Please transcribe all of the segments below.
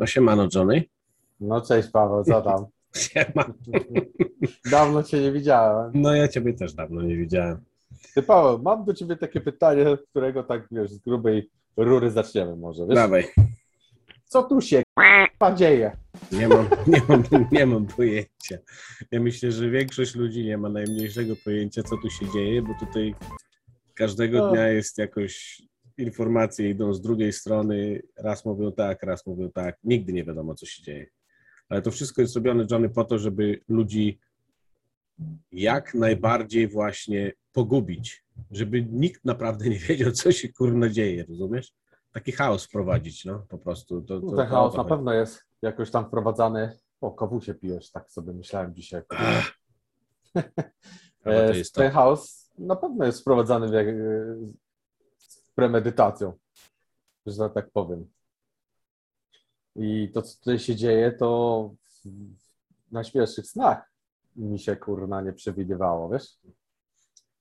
No siemano Johnny. No cześć Paweł, co tam? Siema. Dawno cię nie widziałem. No ja ciebie też dawno nie widziałem. Ty Paweł, mam do ciebie takie pytanie, którego tak wiesz, z grubej rury zaczniemy może. Wiesz, Dawaj. co tu się k***a dzieje? Nie mam, nie, mam, nie mam pojęcia. Ja myślę, że większość ludzi nie ma najmniejszego pojęcia, co tu się dzieje, bo tutaj każdego No. dnia jest jakoś informacje idą z drugiej strony. Raz mówią tak, raz mówią tak. Nigdy nie wiadomo, co się dzieje. Ale to wszystko jest robione, Johnny, po to, żeby ludzi jak najbardziej właśnie pogubić. Żeby nikt naprawdę nie wiedział, co się kurno dzieje, rozumiesz? Taki chaos wprowadzić, no po prostu. To, to, No, to ten o chaos to na pewno jest jakoś tam wprowadzany. O, kowusie pijesz, tak sobie myślałem dzisiaj. E, to to. ten chaos na pewno jest wprowadzany w, premedytacją, że tak powiem. I to, co tutaj się dzieje, to w najśmielszych snach mi się kurna nie przewidywało, wiesz?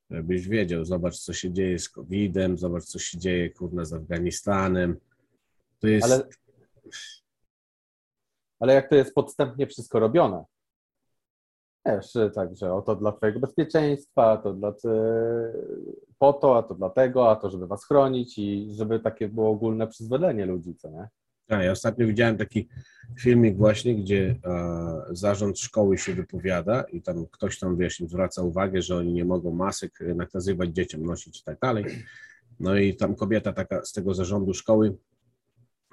Żebyś wiedział, zobacz, co się dzieje z COVID-em, zobacz, co się dzieje, kurna, z Afganistanem. To jest... Ale, ale jak to jest podstępnie wszystko robione. Wiesz, że tak, że oto dla twojego bezpieczeństwa, to dla po to, a to dlatego, a to żeby was chronić i żeby takie było ogólne przyzwolenie ludzi, co nie? A, ja ostatnio widziałem taki filmik właśnie, gdzie e, zarząd szkoły się wypowiada i tam ktoś tam, wiesz, im zwraca uwagę, że oni nie mogą masek nakazywać dzieciom nosić i tak dalej. No i tam kobieta taka z tego zarządu szkoły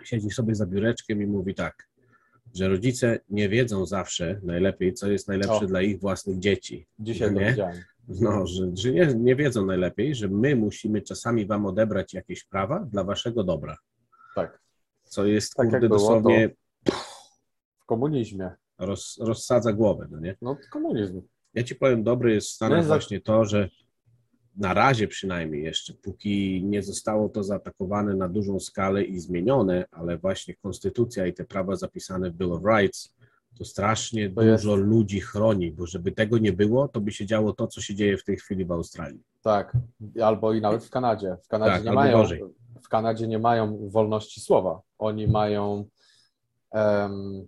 siedzi sobie za biureczkiem i mówi tak, że rodzice nie wiedzą zawsze najlepiej, co jest najlepsze O. dla ich własnych dzieci. Dzisiaj Nie? No, że, że nie, nie wiedzą najlepiej, że my musimy czasami wam odebrać jakieś prawa dla waszego dobra. Tak. Co jest, Tak kurde, dosłownie W komunizmie. roz, rozsadza głowę, no nie? No komunizm. Ja ci powiem, dobre jest w Stanach No właśnie to, że na razie przynajmniej jeszcze, póki nie zostało to zaatakowane na dużą skalę i zmienione, ale właśnie konstytucja i te prawa zapisane w Bill of Rights, to strasznie To jest- dużo ludzi chroni, bo żeby tego nie było, to by się działo to, co się dzieje w tej chwili w Australii. Tak. Albo i nawet w Kanadzie. W Kanadzie Tak, nie mają. gorzej. W Kanadzie nie mają wolności słowa. Oni mają. em,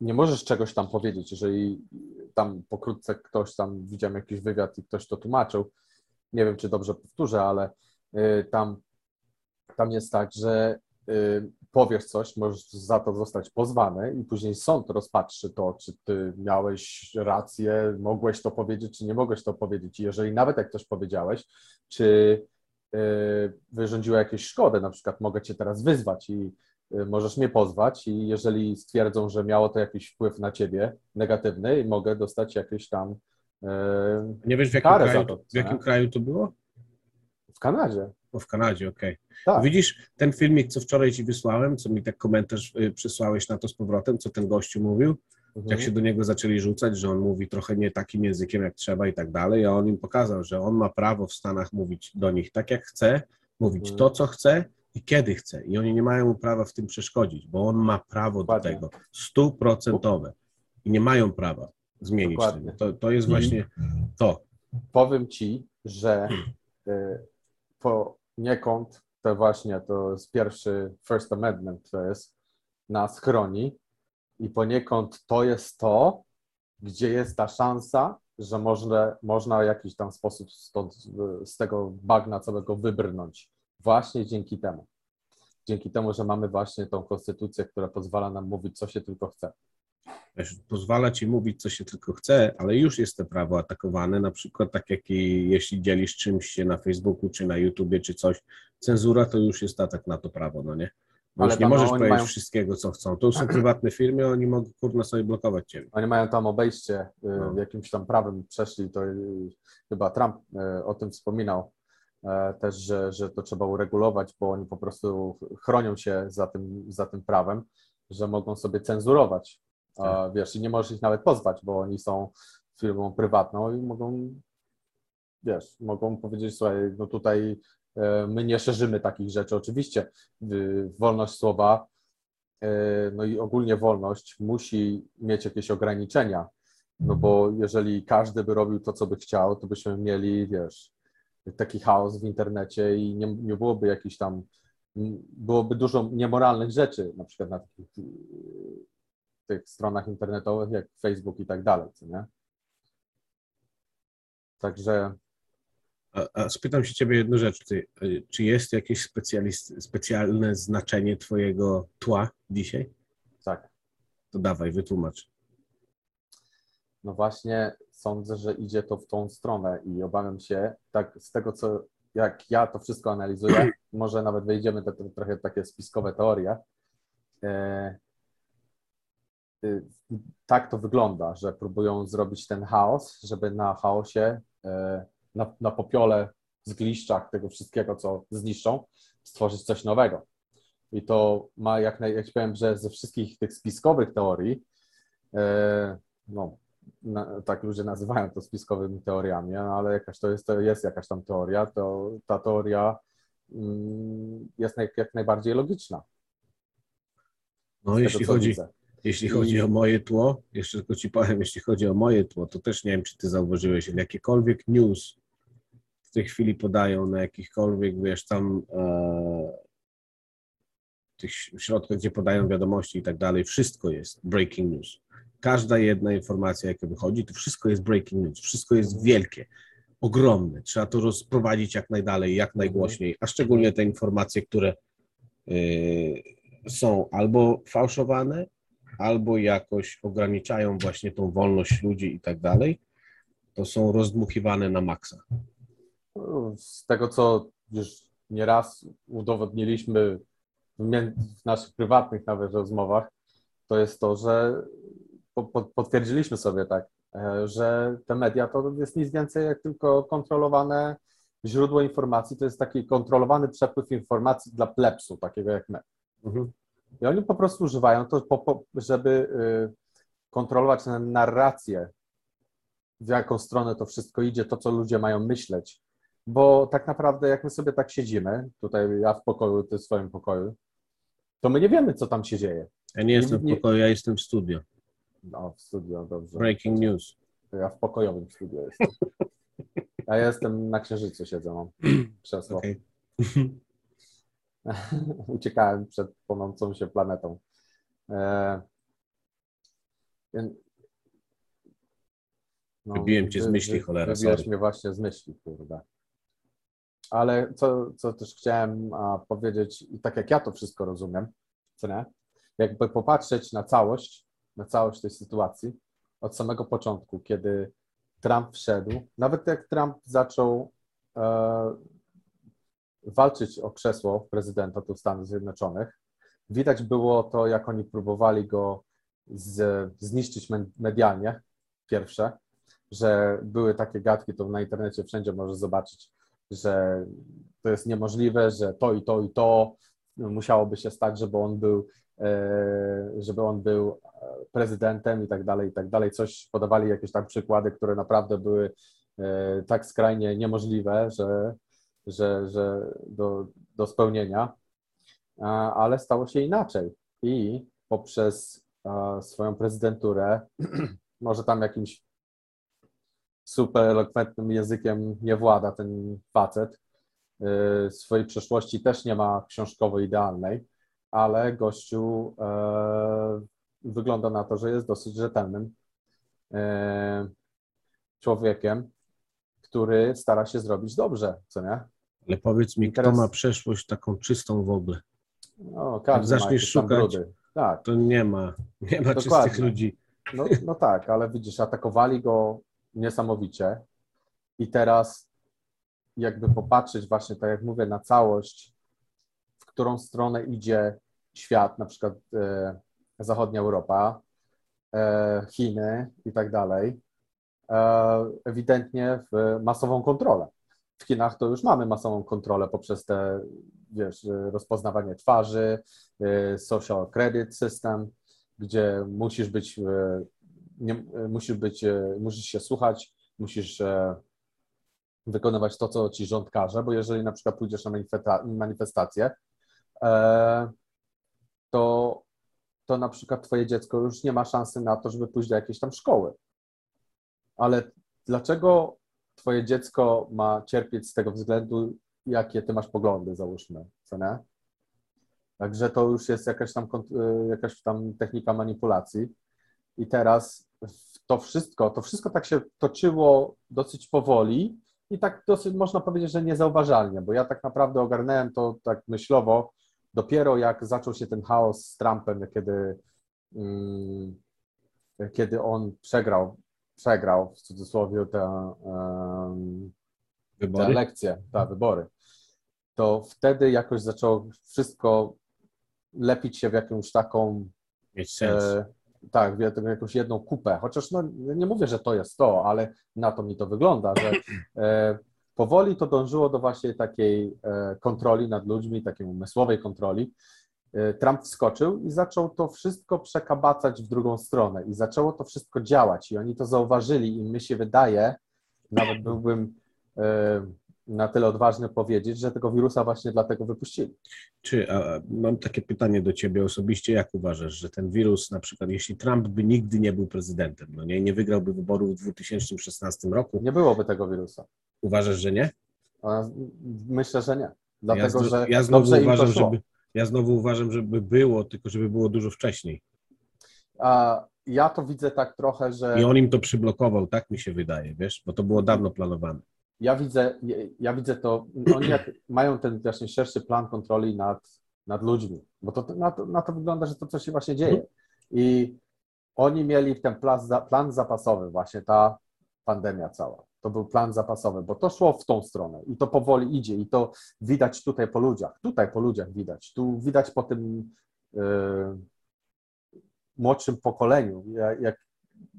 nie możesz czegoś tam powiedzieć, jeżeli tam pokrótce ktoś tam widziałem jakiś wywiad i ktoś to tłumaczył. Nie wiem, czy dobrze powtórzę, ale y, tam, tam jest tak, że y, powiesz coś, możesz za to zostać pozwany i później sąd rozpatrzy to, czy ty miałeś rację, mogłeś to powiedzieć, czy nie mogłeś to powiedzieć. I jeżeli nawet jak coś powiedziałeś, czy y, wyrządziło jakieś szkody, na przykład mogę cię teraz wyzwać i możesz mnie pozwać i jeżeli stwierdzą, że miało to jakiś wpływ na ciebie negatywny, mogę dostać jakieś tam Nie wiesz, w jakim, kraju, to, w jakim co? kraju to było? w Kanadzie. O, w Kanadzie, okej. Tak. Widzisz, ten filmik, co wczoraj ci wysłałem, co mi tak komentarz y, przysłałeś na to z powrotem, co ten gościu mówił, Mhm. jak się do niego zaczęli rzucać, że on mówi trochę nie takim językiem, jak trzeba i tak dalej, a on im pokazał, że on ma prawo w Stanach mówić do nich tak, jak chce, mówić Mhm. to, co chce i kiedy chce. I oni nie mają mu prawa w tym przeszkodzić, bo on ma prawo do tego, stuprocentowe. I nie mają prawa zmienić Dokładnie. To, to jest I- właśnie to. powiem ci, że y, poniekąd to właśnie to jest pierwszy First Amendment, to jest nas chroni i poniekąd to jest to, gdzie jest ta szansa, że można, można w jakiś tam sposób stąd, z tego bagna całego wybrnąć. Właśnie dzięki temu. Dzięki temu, że mamy właśnie tą konstytucję, która pozwala nam mówić, co się tylko chce. Pozwala ci mówić, co się tylko chce, ale już jest to prawo atakowane, na przykład tak jak i jeśli dzielisz czymś się na Facebooku, czy na YouTubie, czy coś, cenzura to już jest atak na to prawo, no nie? Bo Ale już nie no, możesz powiedzieć mają- wszystkiego, co chcą. To są prywatne firmy, oni mogą kurna sobie blokować ciebie. Oni mają tam obejście y, No. jakimś tam prawem przeszli, to y, chyba Trump y, o tym wspominał e, też, że, że to trzeba uregulować, bo oni po prostu chronią się za tym, za tym prawem, że mogą sobie cenzurować. Tak. wiesz, i nie możesz ich nawet pozwać, bo oni są firmą prywatną i mogą, wiesz, mogą powiedzieć, słuchaj, no tutaj e, my nie szerzymy takich rzeczy. Oczywiście wolność słowa e, no i ogólnie wolność musi mieć jakieś ograniczenia, no bo jeżeli każdy by robił to, co by chciał, to byśmy mieli, wiesz, taki chaos w internecie i nie, nie byłoby jakichś tam byłoby dużo niemoralnych rzeczy, na przykład na takich, tych stronach internetowych jak Facebook i tak dalej, co nie? Także. A, a spytam się ciebie jedną rzecz. Ty, czy jest jakieś specjalne znaczenie twojego tła dzisiaj? Tak. To dawaj, wytłumacz. No właśnie, sądzę, że idzie to w tą stronę i obawiam się, tak z tego, co jak ja to wszystko analizuję, może nawet wejdziemy do trochę takie spiskowe teorie. Y, tak to wygląda, że próbują zrobić ten chaos, żeby na chaosie, e, na, na popiole, zgliszczach tego wszystkiego, co zniszczą, stworzyć coś nowego. I to ma jak naj, jak powiem, że ze wszystkich tych spiskowych teorii, e, no, na, tak ludzie nazywają to spiskowymi teoriami, no, ale jakaś to jest, to jest jakaś tam teoria, to ta teoria mm, jest jak, jak najbardziej logiczna. No, jeśli chodzi, jeśli chodzi o moje tło, jeszcze tylko ci powiem, jeśli chodzi o moje tło, to też nie wiem, czy ty zauważyłeś, jakiekolwiek news w tej chwili podają na jakichkolwiek, wiesz, tam e, tych środkach, gdzie podają wiadomości i tak dalej, wszystko jest breaking news każda jedna informacja, jaka wychodzi, to wszystko jest breaking news, wszystko jest wielkie, ogromne. Trzeba to rozprowadzić jak najdalej, jak najgłośniej, a szczególnie te informacje, które y, są albo fałszowane, albo jakoś ograniczają właśnie tą wolność ludzi i tak dalej, to są rozdmuchiwane na maksa. Z tego, co już nieraz udowodniliśmy w naszych prywatnych nawet rozmowach, to jest to, że potwierdziliśmy sobie tak, e, że te media to jest nic więcej jak tylko kontrolowane źródło informacji, to jest taki kontrolowany przepływ informacji dla plepsu, takiego jak my. Mhm. I oni po prostu używają to, żeby y, kontrolować narrację, w jaką stronę to wszystko idzie, to co ludzie mają myśleć. Bo tak naprawdę, jak my sobie tak siedzimy, tutaj ja w pokoju, ty w swoim pokoju, to my nie wiemy, co tam się dzieje. Ja nie jestem w pokoju, ja jestem w studio. No, w studio, dobrze. Breaking news. Ja w pokojowym studio jestem. A ja jestem na księżycu siedzę, mam krzesło. Okay. Uciekałem przed płonącą się planetą. E... No, Wybiłem cię z myśli, cholera. Wybiłeś mnie właśnie z myśli, kurde. Ale co, co też chciałem a, powiedzieć, i tak jak ja to wszystko rozumiem, co nie? Jakby popatrzeć na całość, na całość tej sytuacji od samego początku, kiedy Trump wszedł, nawet jak Trump zaczął e, walczyć o krzesło prezydenta tu Stanów Zjednoczonych, widać było to, jak oni próbowali go z, zniszczyć medialnie, pierwsze, że były takie gadki, to na internecie wszędzie możesz zobaczyć, że to jest niemożliwe, że to i to i to musiałoby się stać, żeby on był E, żeby on był prezydentem i tak dalej, i tak dalej. Coś podawali jakieś tam przykłady, które naprawdę były e, tak skrajnie niemożliwe, że, że, że do, do spełnienia, ale stało się inaczej. I poprzez swoją prezydenturę, może tam jakimś super elokwentnym językiem nie włada ten facet, e, swojej przeszłości też nie ma książkowo idealnej, ale gościu e, wygląda na to, że jest dosyć rzetelnym e, człowiekiem, który stara się zrobić dobrze, co nie? Ale powiedz mi, teraz... kto ma przeszłość taką czystą w ogóle? No, każdy Jak zaczniesz szukać, tak. to nie ma, nie ma czystych ludzi. No, no tak, ale widzisz, atakowali go niesamowicie i teraz jakby popatrzeć właśnie, tak jak mówię, na całość którą stronę idzie świat, na przykład e, zachodnia Europa, e, Chiny i tak dalej, e, ewidentnie w masową kontrolę. W Chinach to już mamy masową kontrolę poprzez te, wiesz, rozpoznawanie twarzy, social credit system, gdzie musisz być, nie, musisz być, musisz się słuchać, musisz wykonywać to, co ci rząd każe, bo jeżeli na przykład pójdziesz na manifestację, E, to, to na przykład twoje dziecko już nie ma szansy na to, żeby pójść do jakiejś tam szkoły. Ale dlaczego twoje dziecko ma cierpieć z tego względu, jakie ty masz poglądy, załóżmy, co nie? Także to już jest jakaś tam, y, jakaś tam technika manipulacji. I teraz to wszystko, to wszystko tak się toczyło dosyć powoli i tak dosyć można powiedzieć, że niezauważalnie, bo ja tak naprawdę ogarnąłem to tak myślowo dopiero jak zaczął się ten chaos z Trumpem, kiedy, mm, kiedy on przegrał, przegrał w cudzysłowie te, te Wybory? elekcje, te wybory, to wtedy jakoś zaczęło wszystko lepić się w jakąś taką Mieć sens. E, tak, w jak- jakąś jedną kupę. Chociaż no, nie mówię, że to jest to, ale na to mi to wygląda, że e, powoli to dążyło do właśnie takiej e, kontroli nad ludźmi, takiej umysłowej kontroli. E, Trump wskoczył i zaczął to wszystko przekabacać w drugą stronę i zaczęło to wszystko działać i oni to zauważyli i mi się wydaje, nawet byłbym e, na tyle odważny powiedzieć, że tego wirusa właśnie dlatego wypuścili. Czy, a, mam takie pytanie do ciebie osobiście, jak uważasz, że ten wirus, na przykład jeśli Trump by nigdy nie był prezydentem, no nie, nie wygrałby wyborów w 2016 roku, Nie byłoby tego wirusa. uważasz, że nie? A Myślę, że nie. Dlatego, ja, że ja znowu uważam, żeby, ja znowu uważam, żeby było, tylko żeby było dużo wcześniej. A ja to widzę tak trochę, że I on im to przyblokował, tak mi się wydaje, wiesz, bo to było dawno planowane. ja widzę, ja widzę to, oni jak mają ten właśnie szerszy plan kontroli nad, nad ludźmi, bo to na, to na to wygląda, że to coś się właśnie dzieje. I oni mieli ten plan, plan zapasowy, właśnie ta pandemia cała. To był plan zapasowy, bo to szło w tą stronę i to powoli idzie i to widać tutaj po ludziach, tutaj po ludziach widać, tu widać po tym yy, młodszym pokoleniu, jak,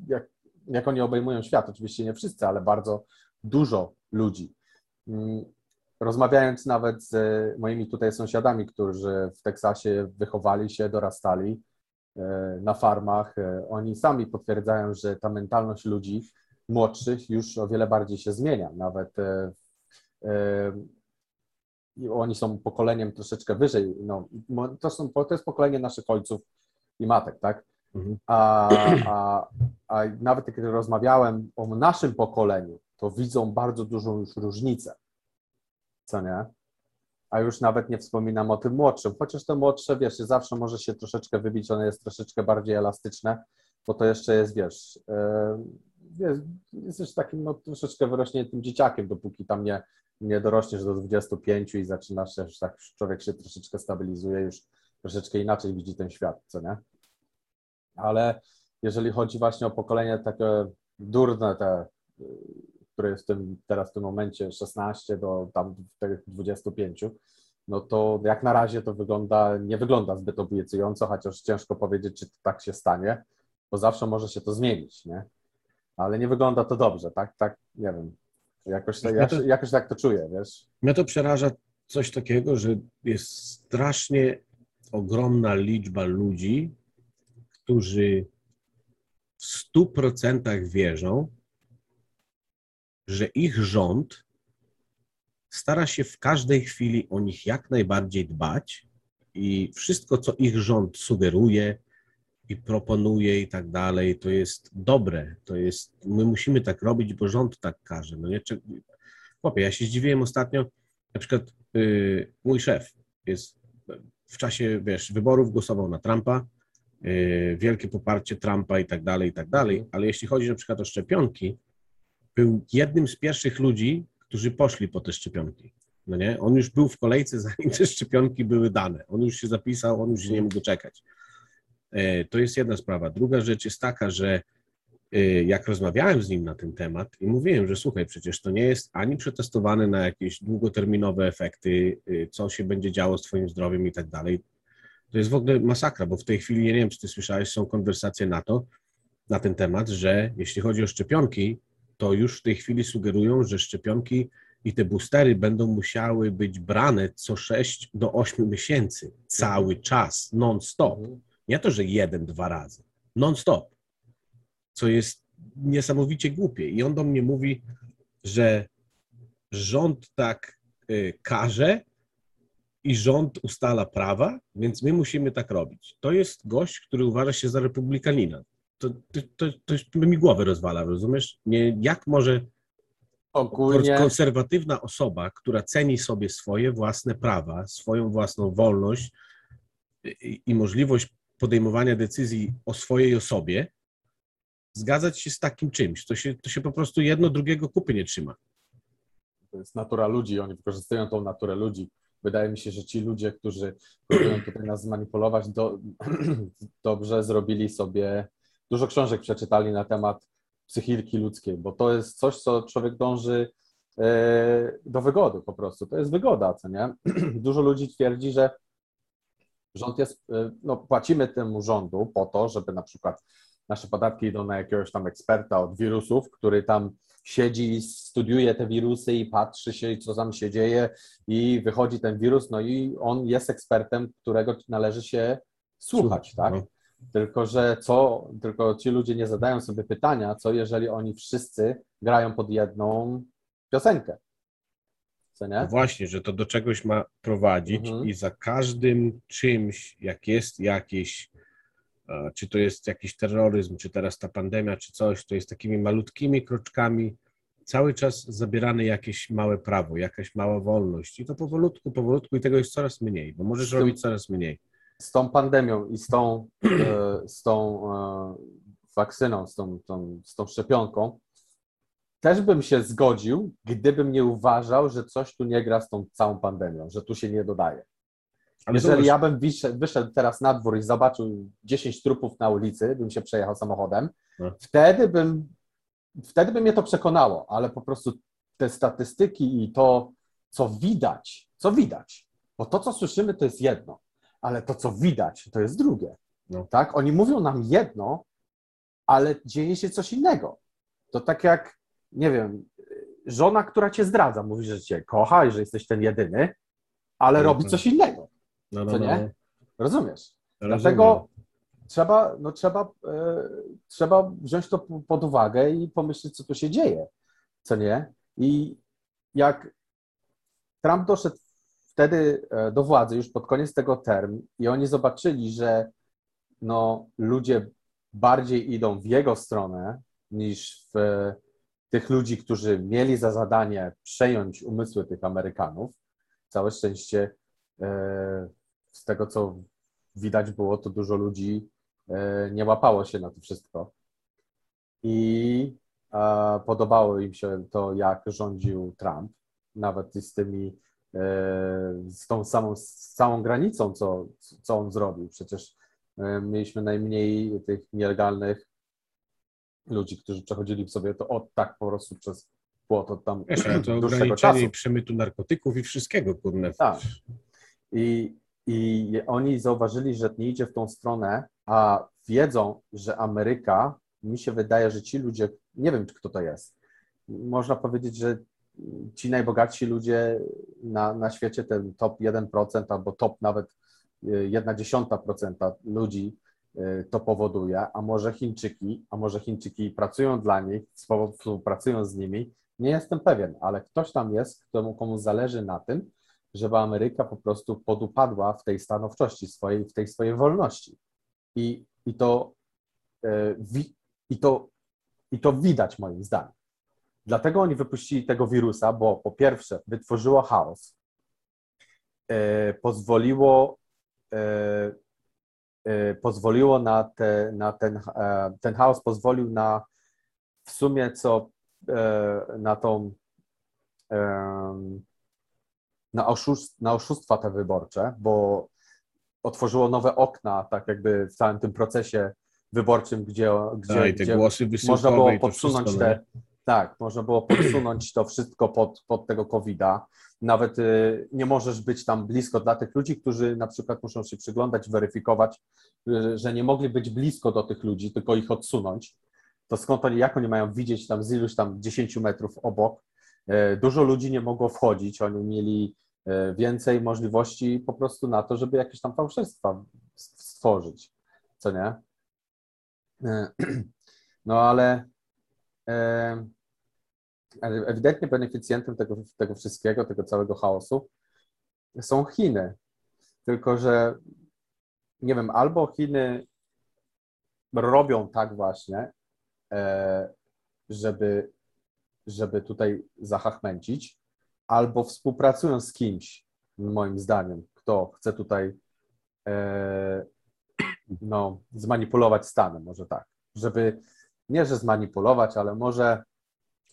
jak, jak, oni obejmują świat. Oczywiście nie wszyscy, ale bardzo dużo ludzi. Mm, Rozmawiając nawet z moimi tutaj sąsiadami, którzy w Teksasie wychowali się, dorastali e, na farmach, e, oni sami potwierdzają, że ta mentalność ludzi młodszych już o wiele bardziej się zmienia. Nawet e, e, oni są pokoleniem troszeczkę wyżej. No, to, są, to jest pokolenie naszych ojców i matek, tak? Mhm. A, a, a nawet kiedy rozmawiałem o naszym pokoleniu, to widzą bardzo dużą już różnicę. Co nie? A już nawet nie wspominam o tym młodszym, chociaż to młodsze, wiesz, zawsze może się troszeczkę wybić, one jest troszeczkę bardziej elastyczne, bo to jeszcze jest, wiesz, e, wiesz jesteś takim no, troszeczkę wyrośniętym dzieciakiem, dopóki tam nie, nie dorośniesz do 25 i zaczynasz, już tak człowiek się troszeczkę stabilizuje, już troszeczkę inaczej widzi ten świat, co nie? Ale jeżeli chodzi właśnie o pokolenie takie durne, te, które jest w tym, teraz w tym momencie 16 do tam tych 25, no to jak na razie to wygląda, nie wygląda zbyt obiecująco, chociaż ciężko powiedzieć, czy tak się stanie, bo zawsze może się to zmienić, nie? Ale nie wygląda to dobrze, tak? Tak, nie wiem. Jakoś, tak- Ja to- jakoś tak to czuję, wiesz? Mnie to przeraża coś takiego, że jest strasznie ogromna liczba ludzi, którzy w 100% wierzą, że ich rząd stara się w każdej chwili o nich jak najbardziej dbać i wszystko, co ich rząd sugeruje i proponuje i tak dalej, to jest dobre. To jest, my musimy tak robić, bo rząd tak każe. No nie? Czy- Chłopie, ja się zdziwiłem ostatnio, na przykład y, mój szef jest w czasie, wiesz, wyborów głosował na Trumpa, y, wielkie poparcie Trumpa i tak dalej, i tak dalej, ale jeśli chodzi na przykład o szczepionki, był jednym z pierwszych ludzi, którzy poszli po te szczepionki. No nie? On już był w kolejce, zanim te szczepionki były dane. On już się zapisał, on już nie mógł doczekać. E, To jest jedna sprawa. Druga rzecz jest taka, że y, jak rozmawiałem z nim na ten temat i mówiłem, że słuchaj, przecież to nie jest ani przetestowane na jakieś długoterminowe efekty, y, co się będzie działo z twoim zdrowiem i tak dalej. To jest w ogóle masakra, bo w tej chwili, nie wiem, czy ty słyszałeś, są konwersacje na to, na ten temat, że jeśli chodzi o szczepionki, to już w tej chwili sugerują, że szczepionki i te boostery będą musiały być brane co 6 do 8 miesięcy, cały czas, non-stop. Nie to, że jeden, dwa razy, non-stop, co jest niesamowicie głupie. I on do mnie mówi, że rząd tak y, każe i rząd ustala prawa, więc my musimy tak robić. To jest gość, który uważa się za republikanina. To, to, to, to mi głowę rozwala, rozumiesz? Nie, jak może Ogólnie, konserwatywna osoba, która ceni sobie swoje własne prawa, swoją własną wolność, i, i możliwość podejmowania decyzji o swojej osobie, zgadzać się z takim czymś. To się, to się po prostu jedno drugiego kupy nie trzyma. To jest natura ludzi, oni wykorzystują tą naturę ludzi. Wydaje mi się, że ci ludzie, którzy próbują tutaj nas zmanipulować, do, dobrze zrobili sobie, dużo książek przeczytali na temat psychiki ludzkiej, bo to jest coś, co człowiek dąży e, do wygody po prostu. To jest wygoda, co nie? Dużo ludzi twierdzi, że rząd jest, e, no płacimy temu rządu po to, żeby na przykład nasze podatki idą na jakiegoś tam eksperta od wirusów, który tam siedzi, studiuje te wirusy i patrzy się, co tam się dzieje i wychodzi ten wirus, no i on jest ekspertem, którego należy się słuchać, tak? No. Tylko, że co, tylko ci ludzie nie zadają sobie pytania, co jeżeli oni wszyscy grają pod jedną piosenkę. Co nie? No właśnie, że to do czegoś ma prowadzić mhm. i za każdym czymś, jak jest jakieś czy to jest jakiś terroryzm, czy teraz ta pandemia, czy coś, to jest takimi malutkimi kroczkami cały czas zabierane jakieś małe prawo, jakaś mała wolność i to powolutku, powolutku i tego jest coraz mniej, bo możesz tym, robić coraz mniej. Z tą pandemią i z tą, e, z tą e, wakcyną, z tą, tą, z tą szczepionką, też bym się zgodził, gdybym nie uważał, że coś tu nie gra z tą całą pandemią, że tu się nie dodaje. Ale Jeżeli zobacz. ja bym wyszedł teraz na dwór i zobaczył 10 trupów na ulicy, bym się przejechał samochodem, no. wtedy bym wtedy by mnie to przekonało, ale po prostu te statystyki i to, co widać, co widać, bo to, co słyszymy, to jest jedno, ale to, co widać, to jest drugie. No. Tak? Oni mówią nam jedno, ale dzieje się coś innego. To tak jak, nie wiem, żona, która cię zdradza, mówi, że cię kocha i że jesteś ten jedyny, ale no, robi coś innego. No, no, co nie? No. Rozumiesz? Rozumiem. Dlatego trzeba, no trzeba, e, trzeba wziąć to pod uwagę i pomyśleć, co tu się dzieje, co nie? I jak Trump doszedł wtedy e, do władzy, już pod koniec tego term, i oni zobaczyli, że no, ludzie bardziej idą w jego stronę niż w tych ludzi, którzy mieli za zadanie przejąć umysły tych Amerykanów. Całe szczęście e, z tego, co widać było, to dużo ludzi e, nie łapało się na to wszystko. I podobało im się to, jak rządził Trump, nawet z tymi, e, z tą samą, z całą granicą, co, co on zrobił. Przecież mieliśmy najmniej tych nielegalnych ludzi, którzy przechodzili sobie to od tak po prostu przez płot od tam Wiesz, to ograniczenie czasu. przemytu narkotyków i wszystkiego, kurde. Tak. I, i oni zauważyli, że nie idzie w tą stronę, a wiedzą, że Ameryka, mi się wydaje, że ci ludzie, nie wiem kto to jest, można powiedzieć, że ci najbogatsi ludzie na, na świecie, ten top 1% albo top nawet 1,1% y, ludzi to powoduje, a może Chińczyki, a może Chińczyki pracują dla nich, współpracują z nimi, nie jestem pewien, ale ktoś tam jest, komu, komu zależy na tym, żeby Ameryka po prostu podupadła w tej stanowczości swojej, w tej swojej wolności. I, i, to, e, i, to, I to widać moim zdaniem. Dlatego oni wypuścili tego wirusa, bo po pierwsze wytworzyło chaos, e, pozwoliło, pozwoliło na, te, na ten, ten chaos pozwolił na w sumie co na tą na, oszust, na oszustwa te wyborcze, bo otworzyło nowe okna, tak jakby w całym tym procesie wyborczym, gdzie, gdzie, A, gdzie można było podsunąć te, tak, można było podsunąć to wszystko pod, pod tego COVID-a. Nawet y, nie możesz być tam blisko dla tych ludzi, którzy na przykład muszą się przyglądać, weryfikować, y, że nie mogli być blisko do tych ludzi, tylko ich odsunąć. To skąd oni, jak oni mają widzieć tam z iluś tam 10 metrów obok? Y, dużo ludzi nie mogło wchodzić, oni mieli E, więcej możliwości po prostu na to, żeby jakieś tam fałszerstwa stworzyć, co nie? E, no ale ewidentnie beneficjentem tego, tego wszystkiego, tego całego chaosu są Chiny. Tylko, że nie wiem, albo Chiny robią tak właśnie, żeby, żeby tutaj zahachmęcić, albo współpracują z kimś, moim zdaniem, kto chce tutaj e, no, zmanipulować stanem, może tak. Żeby, nie że zmanipulować, ale może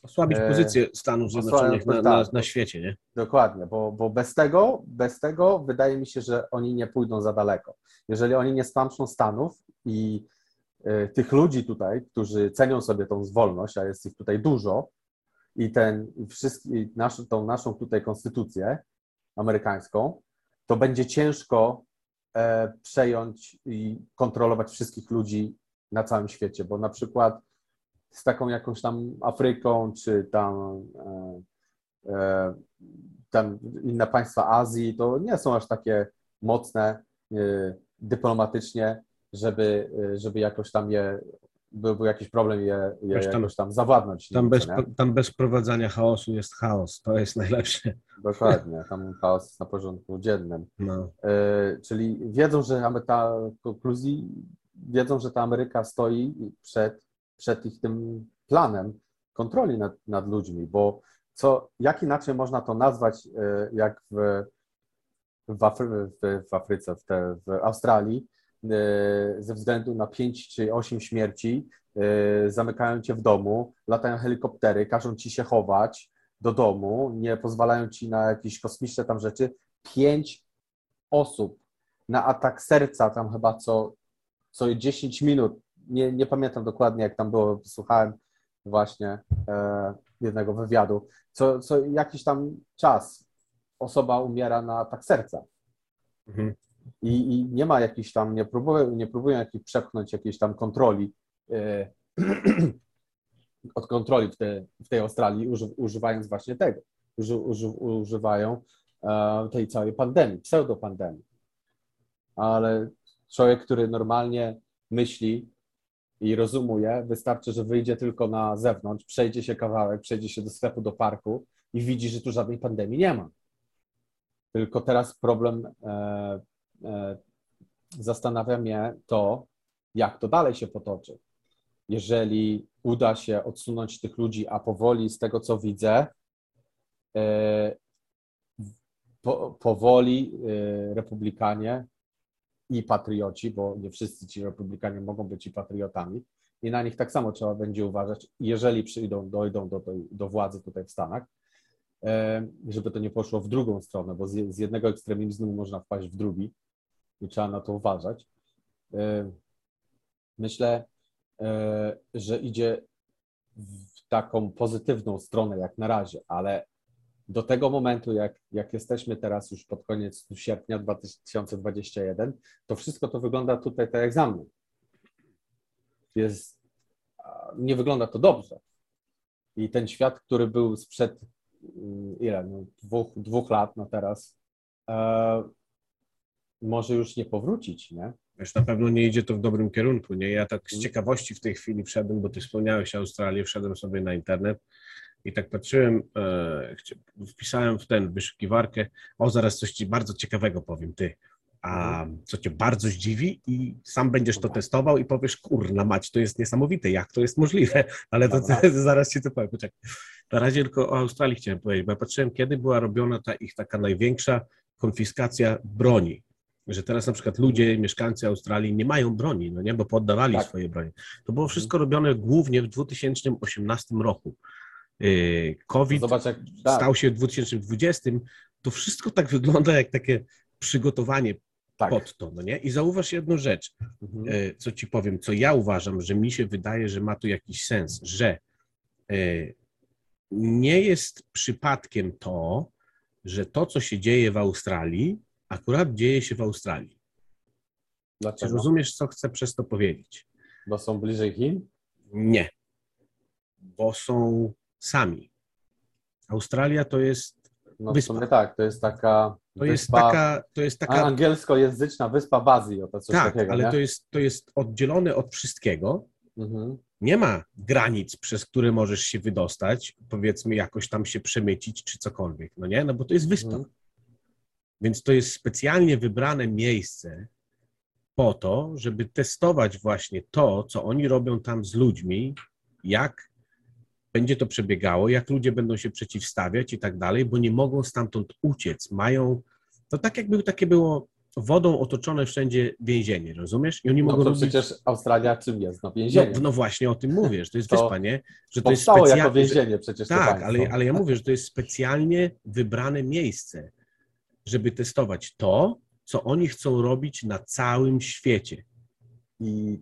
Osłabić E, pozycję Stanów Zjednoczonych na, tak. na, na świecie, nie? Dokładnie, bo, bo bez tego, bez tego wydaje mi się, że oni nie pójdą za daleko. Jeżeli oni nie stłamszą Stanów i y, tych ludzi tutaj, którzy cenią sobie tą wolność, a jest ich tutaj dużo, i ten wszystki, nasz, tą naszą tutaj konstytucję amerykańską, to będzie ciężko e, przejąć i kontrolować wszystkich ludzi na całym świecie, bo na przykład z taką jakąś tam Afryką, czy tam, e, e, tam inne państwa Azji, to nie są aż takie mocne e, dyplomatycznie, żeby, e, żeby jakoś tam je, był, był jakiś problem je, je tam- jakoś tam zawładnąć. Tam bez, tam bez prowadzenia chaosu jest chaos. To jest najlepsze. Dokładnie, tam chaos jest na porządku dziennym. No. E, czyli wiedzą, że ta konkluzji, wiedzą, że ta Ameryka stoi przed, przed ich tym planem kontroli nad, nad ludźmi, bo co, jak inaczej można to nazwać, e, jak w, w, Afry, w, Afryce, w, te, w Australii, e, ze względu na pięć czy osiem śmierci, e, zamykają cię w domu, latają helikoptery, każą ci się chować do domu, nie pozwalają ci na jakieś kosmiczne tam rzeczy. Pięć osób na atak serca, tam chyba co, co 10 minut, nie, nie pamiętam dokładnie jak tam było, słuchałem właśnie e, jednego wywiadu, co, co jakiś tam czas osoba umiera na atak serca Mhm. i, i nie ma jakiejś tam, nie próbują, nie próbują jakiejś przepchnąć jakiejś tam kontroli e, od kontroli w, te, w tej Australii, uży, używając właśnie tego, uży, uży, używają e, tej całej pandemii, pseudopandemii. Ale człowiek, który normalnie myśli i rozumuje, wystarczy, że wyjdzie tylko na zewnątrz, przejdzie się kawałek, przejdzie się do sklepu, do parku i widzi, że tu żadnej pandemii nie ma. Tylko teraz problem e, e, zastanawia mnie to, jak to dalej się potoczy. Jeżeli uda się odsunąć tych ludzi, a powoli z tego, co widzę, e, po, powoli e, republikanie i patrioci, bo nie wszyscy ci republikanie mogą być i patriotami, i na nich tak samo trzeba będzie uważać, jeżeli przyjdą, dojdą do, do, do władzy tutaj w Stanach, żeby to nie poszło w drugą stronę, bo z, z jednego ekstremizmu można wpaść w drugi i trzeba na to uważać. Myślę, e, że idzie w taką pozytywną stronę jak na razie, ale do tego momentu, jak, jak jesteśmy teraz już pod koniec sierpnia 2021, to wszystko to wygląda tutaj tak jak za mną. Jest, nie wygląda to dobrze. I ten świat, który był sprzed mm, ile, no, dwóch, dwóch lat, no teraz, e, może już nie powrócić, nie? Wiesz, na pewno nie idzie to w dobrym kierunku, nie? Ja tak z Mhm. ciekawości w tej chwili wszedłem, bo ty wspomniałeś Australię, wszedłem sobie na internet i tak patrzyłem, e, wpisałem w ten, wyszukiwarkę, o zaraz coś ci bardzo ciekawego powiem, ty. A co cię bardzo zdziwi i sam będziesz to testował i powiesz, kurna mać, to jest niesamowite, jak to jest możliwe, ale to, Dobra. zaraz ci to powiem, poczekaj. Na razie tylko o Australii chciałem powiedzieć, bo ja patrzyłem, kiedy była robiona ta ich taka największa konfiskacja broni, że teraz na przykład ludzie, mieszkańcy Australii nie mają broni, no nie, bo poddawali Tak. swoje bronie. To było wszystko robione głównie w 2018 roku. Yy, COVID Zobacz, jak tak, stał się w 2020, to wszystko tak wygląda jak takie przygotowanie tak. pod to, no nie? I zauważ jedną rzecz, Mhm. e, co ci powiem, co ja uważam, że mi się wydaje, że ma tu jakiś sens, że e, nie jest przypadkiem to, że to, co się dzieje w Australii, akurat dzieje się w Australii. Czy Dlaczego? rozumiesz, co chcę przez to powiedzieć? Bo są bliżej Chin? Nie, bo są sami. Australia to jest, No Wyspa. tak, to jest taka to jest wyspa, taka, to jest taka angielskojęzyczna wyspa w Azji, o to coś tak, takiego, ale nie? to jest, to jest oddzielone od wszystkiego. Mhm. Nie ma granic, przez które możesz się wydostać, powiedzmy jakoś tam się przemycić czy cokolwiek, no nie? No bo to jest wyspa. Mhm. Więc to jest specjalnie wybrane miejsce po to, żeby testować właśnie to, co oni robią tam z ludźmi, jak będzie to przebiegało, jak ludzie będą się przeciwstawiać i tak dalej, bo nie mogą stamtąd uciec. Mają, to tak jakby takie było wodą otoczone wszędzie więzienie, rozumiesz? I oni No mogą to robić... przecież Australia czym jest? No No, więzienie. no właśnie o tym mówię, że to jest To wyspa, nie? Że to jest Powstało jako specjalnie... więzienie przecież Tak, ale, ale ja mówię, że to jest specjalnie wybrane miejsce, żeby testować to, co oni chcą robić na całym świecie. I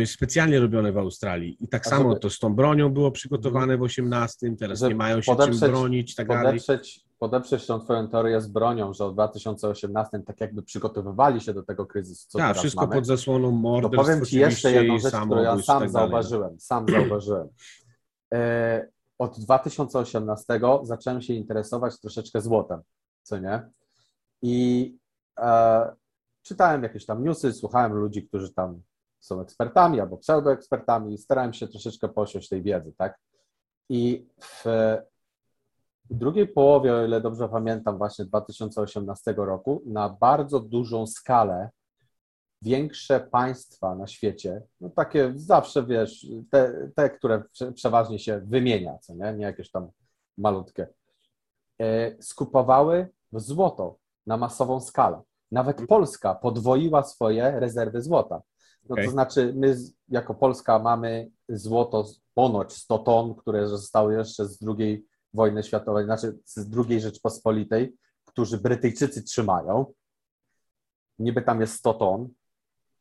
to jest specjalnie robione w Australii. I tak A samo żeby- to z tą bronią było przygotowane w 18, teraz nie mają się podeprzeć- czym bronić i tak dalej. podeprzeć, podeprzeć tą twoją teorię z bronią, że w 2018 tak jakby przygotowywali się do tego kryzysu, co Tak, wszystko mamy. pod zasłoną To morderstw powiem Ci jeszcze jedną rzecz, którą ja sam tak zauważyłem. Sam zauważyłem. E, od 2018 zacząłem się interesować troszeczkę złotem, co nie? I e, czytałem jakieś tam newsy, słuchałem ludzi, którzy tam są ekspertami albo pseudoekspertami i starałem się troszeczkę posiąść tej wiedzy, tak? I w drugiej połowie, o ile dobrze pamiętam, właśnie 2018 roku, na bardzo dużą skalę większe państwa na świecie, no takie zawsze, wiesz, te, te które prze, przeważnie się wymienia, co nie, nie jakieś tam malutkie, e, skupowały złoto na masową skalę. Nawet Polska podwoiła swoje rezerwy złota. No Okej. to znaczy, my jako Polska mamy złoto ponoć 100 ton, które zostały jeszcze z II wojny światowej, znaczy z II Rzeczpospolitej, którzy Brytyjczycy trzymają. Niby tam jest 100 ton,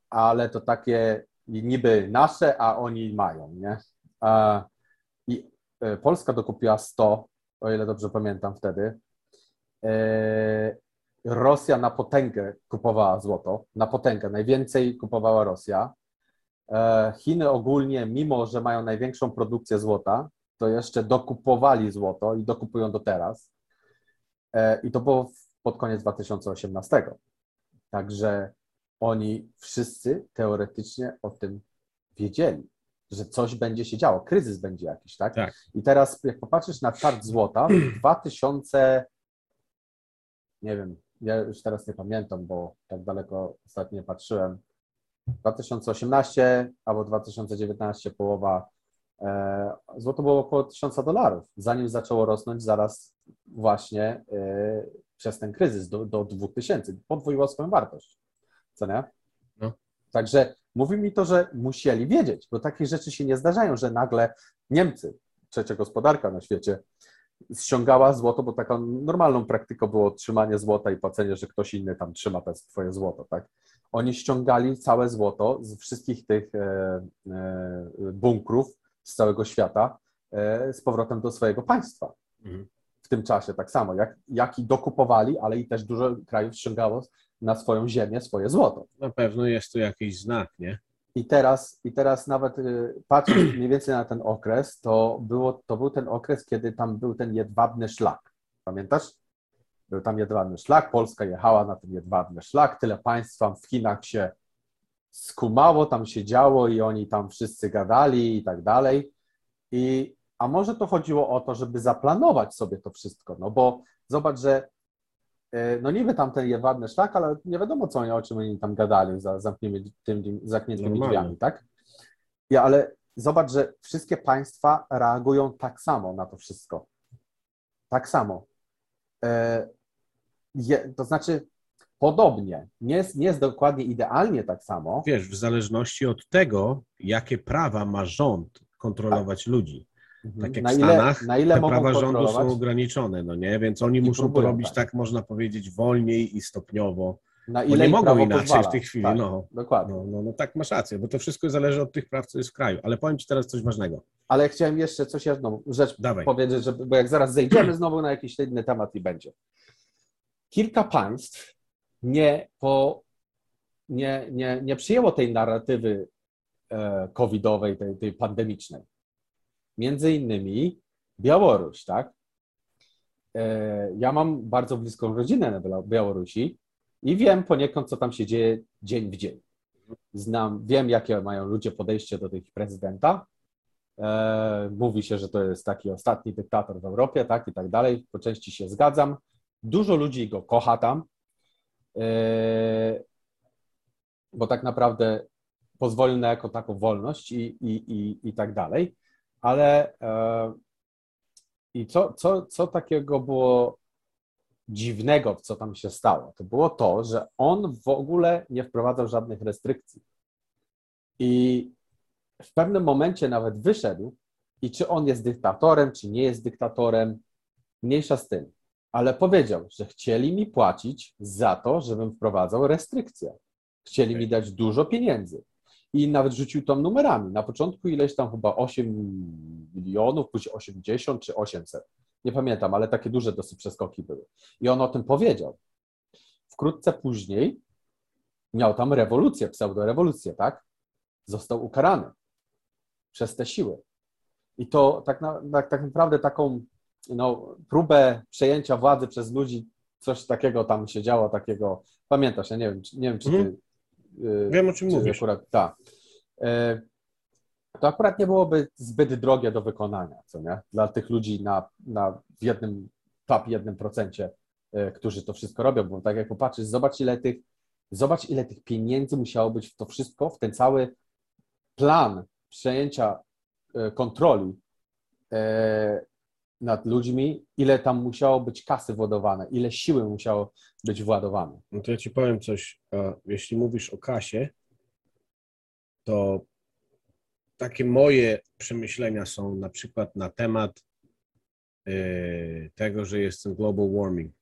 ale to takie niby nasze, a oni mają, nie? I e, Polska dokupiła 100, o ile dobrze pamiętam wtedy. Rosja na potęgę kupowała złoto, na potęgę, najwięcej kupowała Rosja. E, Chiny ogólnie, mimo że mają największą produkcję złota, to jeszcze dokupowali złoto i dokupują do teraz. E, I to było pod koniec 2018. Także oni wszyscy teoretycznie o tym wiedzieli, że coś będzie się działo, kryzys będzie jakiś, tak? Tak. I teraz, jak popatrzysz na czart złota, w 2000, nie wiem, ja już teraz nie pamiętam, bo tak daleko ostatnio patrzyłem, 2018 albo 2019 połowa, e, złoto było około 1000 dolarów, zanim zaczęło rosnąć zaraz właśnie e, przez ten kryzys do, do 2000, podwoiło swoją wartość, co nie? No. Także mówi mi to, że musieli wiedzieć, bo takie rzeczy się nie zdarzają, że nagle Niemcy, trzecia gospodarka na świecie, ściągała złoto, bo taką normalną praktyką było trzymanie złota i płacenie, że ktoś inny tam trzyma te twoje złoto, tak? Oni ściągali całe złoto z wszystkich tych e, e, bunkrów z całego świata e, z powrotem do swojego państwa. Mhm. W tym czasie tak samo, jak, jak i dokupowali, ale i też dużo krajów ściągało na swoją ziemię swoje złoto. Na pewno jest to jakiś znak, nie? I teraz, I teraz nawet y, patrząc mniej więcej na ten okres, to, było, to był ten okres, kiedy tam był ten jedwabny szlak. Pamiętasz? Był tam jedwabny szlak, Polska jechała na ten jedwabny szlak, tyle państwa w Chinach się skumało, tam się działo i oni tam wszyscy gadali i tak dalej. I, a może to chodziło o to, żeby zaplanować sobie to wszystko, no bo zobacz, że no niby tam ten jedwabny szlak, ale nie wiadomo, co oni, o czym oni tam gadali za zamkniętymi, tym, zamkniętymi drzwiami, tak? Ja, ale zobacz, że wszystkie państwa reagują tak samo na to wszystko. Tak samo. E, je, to znaczy, podobnie. Nie jest, nie jest dokładnie idealnie tak samo. Wiesz, w zależności od tego, jakie prawa ma rząd kontrolować ludzi. Tak jak na w ile, Stanach, na ile te prawa rządu są ograniczone, no nie? Więc oni muszą to próbują, robić tak. tak, można powiedzieć, wolniej i stopniowo. Na Bo ile nie im mogą inaczej pozwala. w tej chwili, Tak, no. Dokładnie. No, no, no tak, masz rację, bo to wszystko zależy od tych praw, co jest w kraju. Ale powiem Ci teraz coś ważnego. Ale chciałem jeszcze coś jedną rzecz Dawaj. powiedzieć, że, bo jak zaraz zejdziemy znowu na jakiś inny temat i będzie. Kilka państw nie, po, nie, nie, nie przyjęło tej narratywy e, covidowej, tej, tej pandemicznej. Między innymi Białoruś, tak? E, ja mam bardzo bliską rodzinę na Białorusi i wiem poniekąd, co tam się dzieje dzień w dzień. Znam, wiem, jakie mają ludzie podejście do tych prezydenta, E, Mówi się, że to jest taki ostatni dyktator w Europie, tak i tak dalej. Po części się zgadzam. Dużo ludzi go kocha tam, e, bo tak naprawdę pozwolił na jako taką wolność i, i, i, i tak dalej. Ale e, i co, co, co takiego było dziwnego, co tam się stało, to było to, że on w ogóle nie wprowadzał żadnych restrykcji. I w pewnym momencie nawet wyszedł i czy on jest dyktatorem, czy nie jest dyktatorem, mniejsza z tym. Ale powiedział, że chcieli mi płacić za to, żebym wprowadzał restrykcje. Chcieli mi dać dużo pieniędzy. I nawet rzucił tam numerami. Na początku ileś tam chyba 8 milionów, później 80 czy 800. Nie pamiętam, ale takie duże dosyć przeskoki były. I on o tym powiedział. Wkrótce później miał tam rewolucję, pseudorewolucję, tak? Został ukarany przez te siły. I to tak, na, tak, tak naprawdę taką no, próbę przejęcia władzy przez ludzi, coś takiego tam się działo, takiego, pamiętasz, ja nie wiem, nie wiem czy ty... Y, Wiem, o czym czy mówisz. Akurat, tak. Y, To akurat nie byłoby zbyt drogie do wykonania, co nie? Dla tych ludzi na, na w jednym, top jednym procencie, y, którzy to wszystko robią, bo tak jak popatrzysz, zobacz ile tych, zobacz ile tych pieniędzy musiało być w to wszystko, w ten cały plan przejęcia y, kontroli nad ludźmi, ile tam musiało być kasy władowane, ile siły musiało być władowane. No to ja ci powiem coś. Jeśli mówisz o kasie, to takie moje przemyślenia są na przykład na temat e, tego, że jest ten global warming,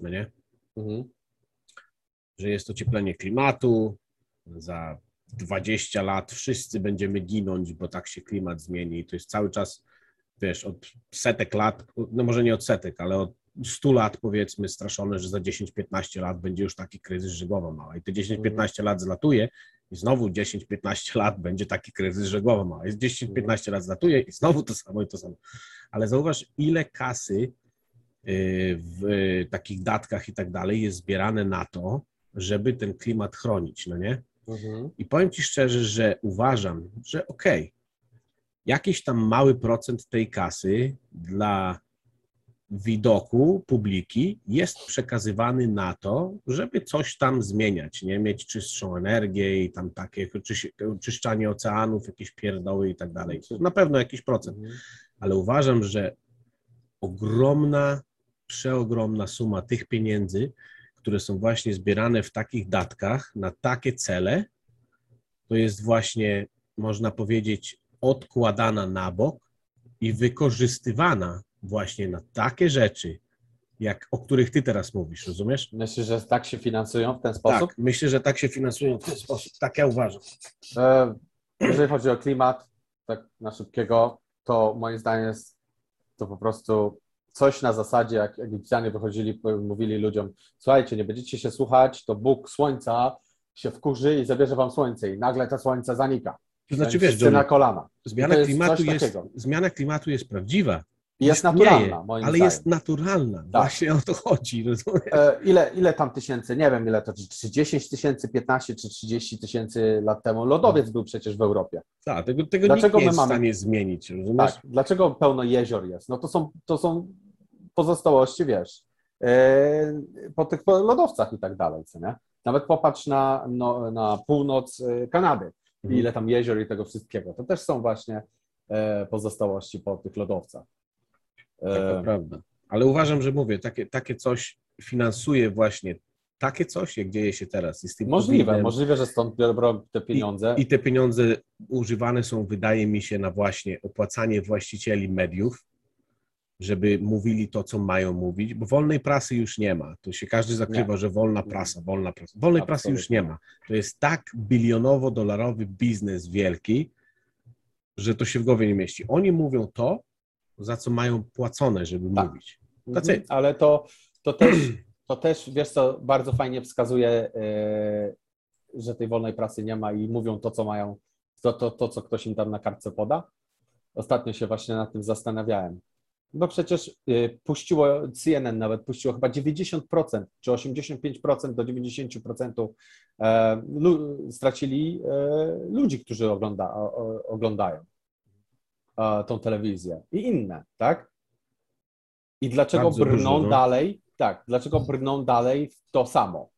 no nie? Mhm. Że jest ocieplenie klimatu, za 20 lat wszyscy będziemy ginąć, bo tak się klimat zmieni i to jest cały czas, wiesz, od setek lat, no może nie od setek, ale od 100 lat powiedzmy straszone, że za 10-15 lat będzie już taki kryzys, że głowa mała. I te 10-15 lat zlatuje i znowu 10-15 lat będzie taki kryzys, że głowa mała. Jest 10-15 lat zlatuje i znowu to samo i to samo. Ale zauważ, ile kasy y, w takich datkach i tak dalej jest zbierane na to, żeby ten klimat chronić, no nie? Mhm. I powiem Ci szczerze, że uważam, że okej, jakiś tam mały procent tej kasy dla widoku publiki jest przekazywany na to, żeby coś tam zmieniać, nie? Mieć czystszą energię i tam takie czyś, oczyszczanie oceanów, jakieś pierdoły i tak dalej. Na pewno jakiś procent, Mhm. ale uważam, że ogromna, przeogromna suma tych pieniędzy, które są właśnie zbierane w takich datkach na takie cele, to jest właśnie, można powiedzieć, odkładana na bok i wykorzystywana właśnie na takie rzeczy, jak, o których ty teraz mówisz, rozumiesz? Myślisz, że tak się finansują w ten sposób? Tak, myślę, że tak się finansują w ten sposób. Tak ja uważam. E, Jeżeli chodzi o klimat, tak na szybkiego, to moim zdaniem jest to po prostu coś na zasadzie, jak Egipcjanie wychodzili, mówili ludziom, słuchajcie, nie będziecie się słuchać, to Bóg Słońca się wkurzy i zabierze wam słońce i nagle to słońce zanika. To znaczy, wiesz, Johnny, na kolana. zmiana jest klimatu jest, takiego. zmiana klimatu jest prawdziwa. Jest istnieje, naturalna, moim ale zdaniem. jest naturalna. Właśnie o to chodzi? E, ile, ile tam tysięcy, nie wiem ile to, czy- czy 10 tysięcy, 15 czy 30 tysięcy lat temu lodowiec był przecież w Europie. Tak, tego, tego Dlaczego nie my jest mamy- w stanie zmienić, rozumiesz? Tak. Dlaczego pełno jezior jest? No to są, to są pozostałości, wiesz, e, po tych lodowcach i tak dalej, co nie? Nawet popatrz na, no, na północ e, Kanady, Mhm. ile tam jezior i tego wszystkiego. To też są właśnie e, pozostałości po tych lodowcach. Tak, to E, prawda. Ale uważam, że mówię, takie, takie coś finansuje właśnie takie coś, jak dzieje się teraz. I z tym możliwe, możliwe, że stąd biorą te pieniądze. I te pieniądze używane są, wydaje mi się, na właśnie opłacanie właścicieli mediów, żeby mówili to, co mają mówić, bo wolnej prasy już nie ma. To się każdy zakrywa, że wolna prasa, wolna prasa. Wolnej prasy już Absolutnie. nie ma. To jest tak bilionowo-dolarowy biznes wielki, że to się w głowie nie mieści. Oni mówią to, za co mają płacone, żeby Tak. mówić. That's Mhm. Ale to, to, też, to też, wiesz co, bardzo fajnie wskazuje, e, że tej wolnej prasy nie ma i mówią to, co mają, to, to, to, co ktoś im tam na kartce poda. Ostatnio się właśnie nad tym zastanawiałem. Bo przecież e, puściło, CNN nawet puściło chyba 90% czy 85% do 90% e, stracili e, ludzi, którzy ogląda, oglądają e, tą telewizję i inne, tak? I dlaczego Bardzo brną dużo, no. dalej? Tak, dlaczego brną dalej w to samo?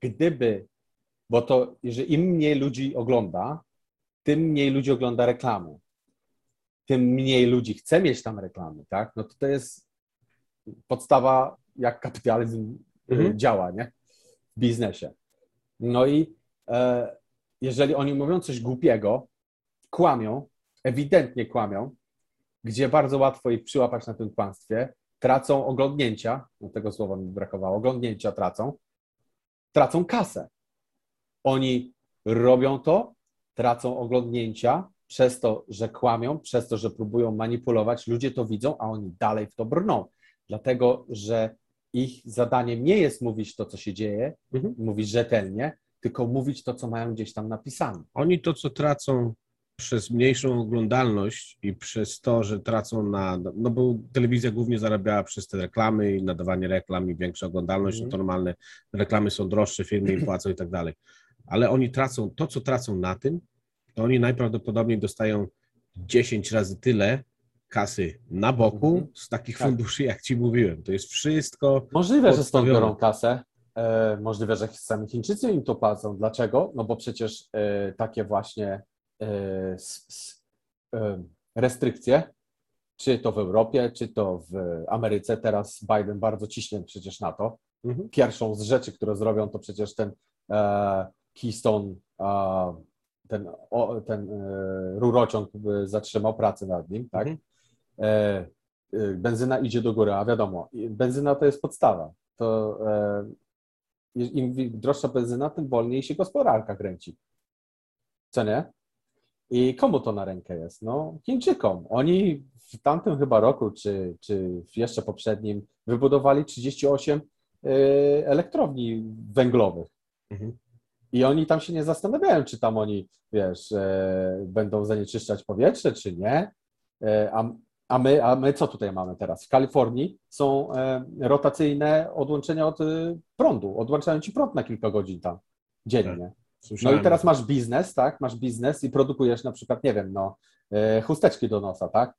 Gdyby, bo to, jeżeli im mniej ludzi ogląda, tym mniej ludzi ogląda reklamy. Tym mniej ludzi chce mieć tam reklamy, tak? No to to jest podstawa jak kapitalizm e, Mhm. działa, nie? W biznesie. No i e, jeżeli oni mówią coś głupiego, kłamią, ewidentnie kłamią, gdzie bardzo łatwo ich przyłapać na tym kłamstwie, tracą oglądnięcia, no tego słowa mi brakowało, oglądnięcia tracą, tracą kasę. Oni robią to, tracą oglądnięcia przez to, że kłamią, przez to, że próbują manipulować. Ludzie to widzą, a oni dalej w to brną. Dlatego, że ich zadaniem nie jest mówić to, co się dzieje, Mhm. mówić rzetelnie, tylko mówić to, co mają gdzieś tam napisane. Oni to, co tracą przez mniejszą oglądalność i przez to, że tracą na. No bo telewizja głównie zarabiała przez te reklamy i nadawanie reklam i większa oglądalność, no to normalne reklamy są droższe, firmy im płacą i tak dalej. Ale oni tracą to, co tracą na tym, to oni najprawdopodobniej dostają 10 razy tyle kasy na boku Mhm. z takich Tak. funduszy, jak ci mówiłem. To jest wszystko. Możliwe, że stąd biorą kasę. E, możliwe, że sami Chińczycy im to płacą. Dlaczego? No bo przecież e, takie właśnie e, s, s, e, restrykcje, czy to w Europie, czy to w Ameryce, teraz Biden bardzo ciśnie przecież na to. Mhm. Pierwszą z rzeczy, które zrobią, to przecież ten e, Keystone, ten, o, ten e, rurociąg e, zatrzymał pracę nad nim, tak? Mhm. e, e, benzyna idzie do góry, a wiadomo, benzyna to jest podstawa. To e, im droższa benzyna, tym wolniej się gospodarka kręci. Co nie? I komu to na rękę jest? No, Chińczykom. Oni w tamtym chyba roku, czy, czy jeszcze poprzednim, wybudowali 38 e, elektrowni węglowych. Mhm. I oni tam się nie zastanawiają, czy tam oni, wiesz, e, będą zanieczyszczać powietrze, czy nie. E, a, a, my, a my co tutaj mamy teraz? W Kalifornii są e, rotacyjne odłączenia od e, prądu. Odłączają ci prąd na kilka godzin tam dziennie. No Słyszałem. i teraz masz biznes, tak? Masz biznes i produkujesz na przykład, nie wiem, no, e, chusteczki do nosa, tak?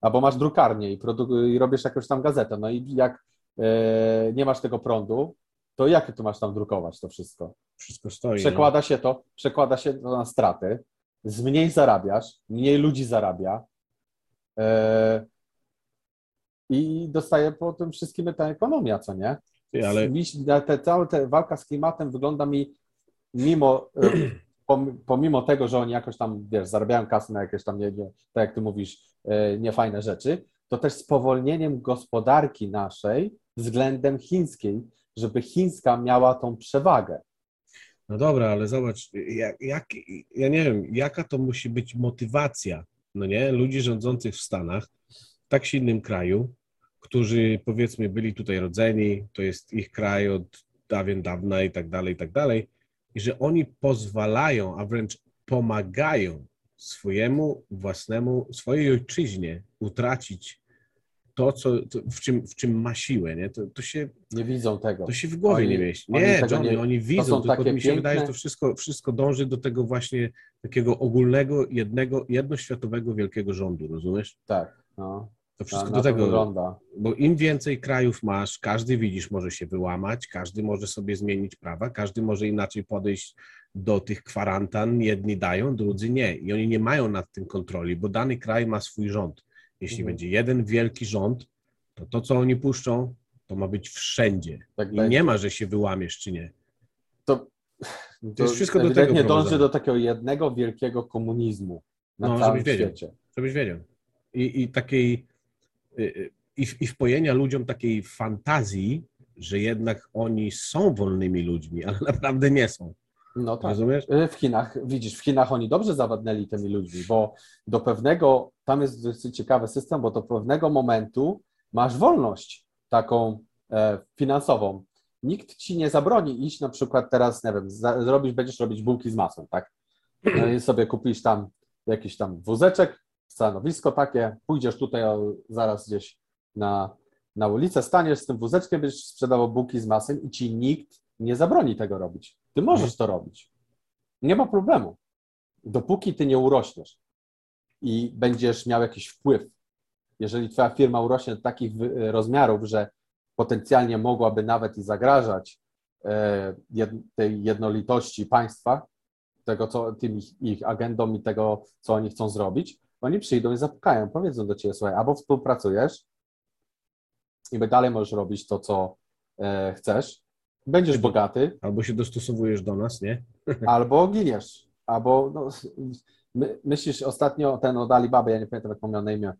Albo masz drukarnię i, produk- i robisz jakąś tam gazetę. No i jak e, nie masz tego prądu, to jak tu masz tam drukować to wszystko? Wszystko stoi. Przekłada się to, przekłada się to na straty, z mniej zarabiasz, mniej ludzi zarabia e, i dostaje po tym wszystkim ta ekonomia, co nie? Ale te, cała ta walka z klimatem wygląda mi mimo, e, pom- pomimo tego, że oni jakoś tam, wiesz, zarabiają kasę na jakieś tam, nie, nie, tak jak ty mówisz, e, niefajne rzeczy, to też spowolnieniem gospodarki naszej względem chińskiej, żeby chińska miała tą przewagę. No dobra, ale zobacz, jak, jak, ja nie wiem, jaka to musi być motywacja, no nie, ludzi rządzących w Stanach, w tak silnym kraju, którzy powiedzmy byli tutaj rodzeni, to jest ich kraj od dawien dawna i tak dalej, i tak dalej, i że oni pozwalają, a wręcz pomagają swojemu własnemu, swojej ojczyźnie utracić to, co, to w, czym, w czym ma siłę, nie? To, to się Nie widzą tego. to się w głowie Oni- nie mieści. oni Nie, tego Johnny, nie- oni widzą, tylko mi się wydaje, że piękne- to wszystko, wszystko dąży do tego właśnie takiego ogólnego, jednego, jednoświatowego wielkiego rządu, rozumiesz? Tak, no. To wszystko do tego, wygląda. bo im więcej krajów masz, każdy widzisz może się wyłamać, każdy może sobie zmienić prawa, każdy może inaczej podejść do tych kwarantan. Jedni dają, drudzy nie. I oni nie mają nad tym kontroli, bo dany kraj ma swój rząd. Jeśli Mhm. będzie jeden wielki rząd, to to, co oni puszczą, to ma być wszędzie. Tak I będzie. nie ma, że się wyłamiesz czy nie. To, To jest wszystko do tego ewidentnie dąży do takiego jednego wielkiego komunizmu na No, całym żebyś wiedział. świecie. żebyś wiedział. I, i takiej, y, y, i, i wpojenia ludziom takiej fantazji, że jednak oni są wolnymi ludźmi, ale naprawdę nie są. No tak. Rozumiesz? Y, W Chinach, widzisz, w Chinach oni dobrze zawadnęli tymi ludźmi, bo do pewnego, tam jest dosyć ciekawy system, bo do pewnego momentu masz wolność taką e, finansową. Nikt ci nie zabroni iść na przykład teraz, nie wiem, zrobisz, będziesz robić bułki z masłem, tak? No i sobie kupisz tam jakiś tam wózeczek, stanowisko takie, pójdziesz tutaj o, zaraz gdzieś na, na ulicę, staniesz z tym wózeczkiem, będziesz sprzedawał bułki z masłem i ci nikt nie zabroni tego robić. Ty możesz to robić. Nie ma problemu. Dopóki ty nie urośniesz i będziesz miał jakiś wpływ, jeżeli twoja firma urośnie do takich rozmiarów, że potencjalnie mogłaby nawet i zagrażać e, tej jednolitości państwa, tego, co tym ich, ich agendą i tego, co oni chcą zrobić, oni przyjdą i zapukają, powiedzą do ciebie, słuchaj, albo współpracujesz, i dalej możesz robić to, co e, chcesz. Będziesz bogaty, Albo się dostosowujesz do nas, nie? albo giniesz. Albo no, my, myślisz ostatnio ten od Alibaba, ja nie pamiętam jak miał na imię.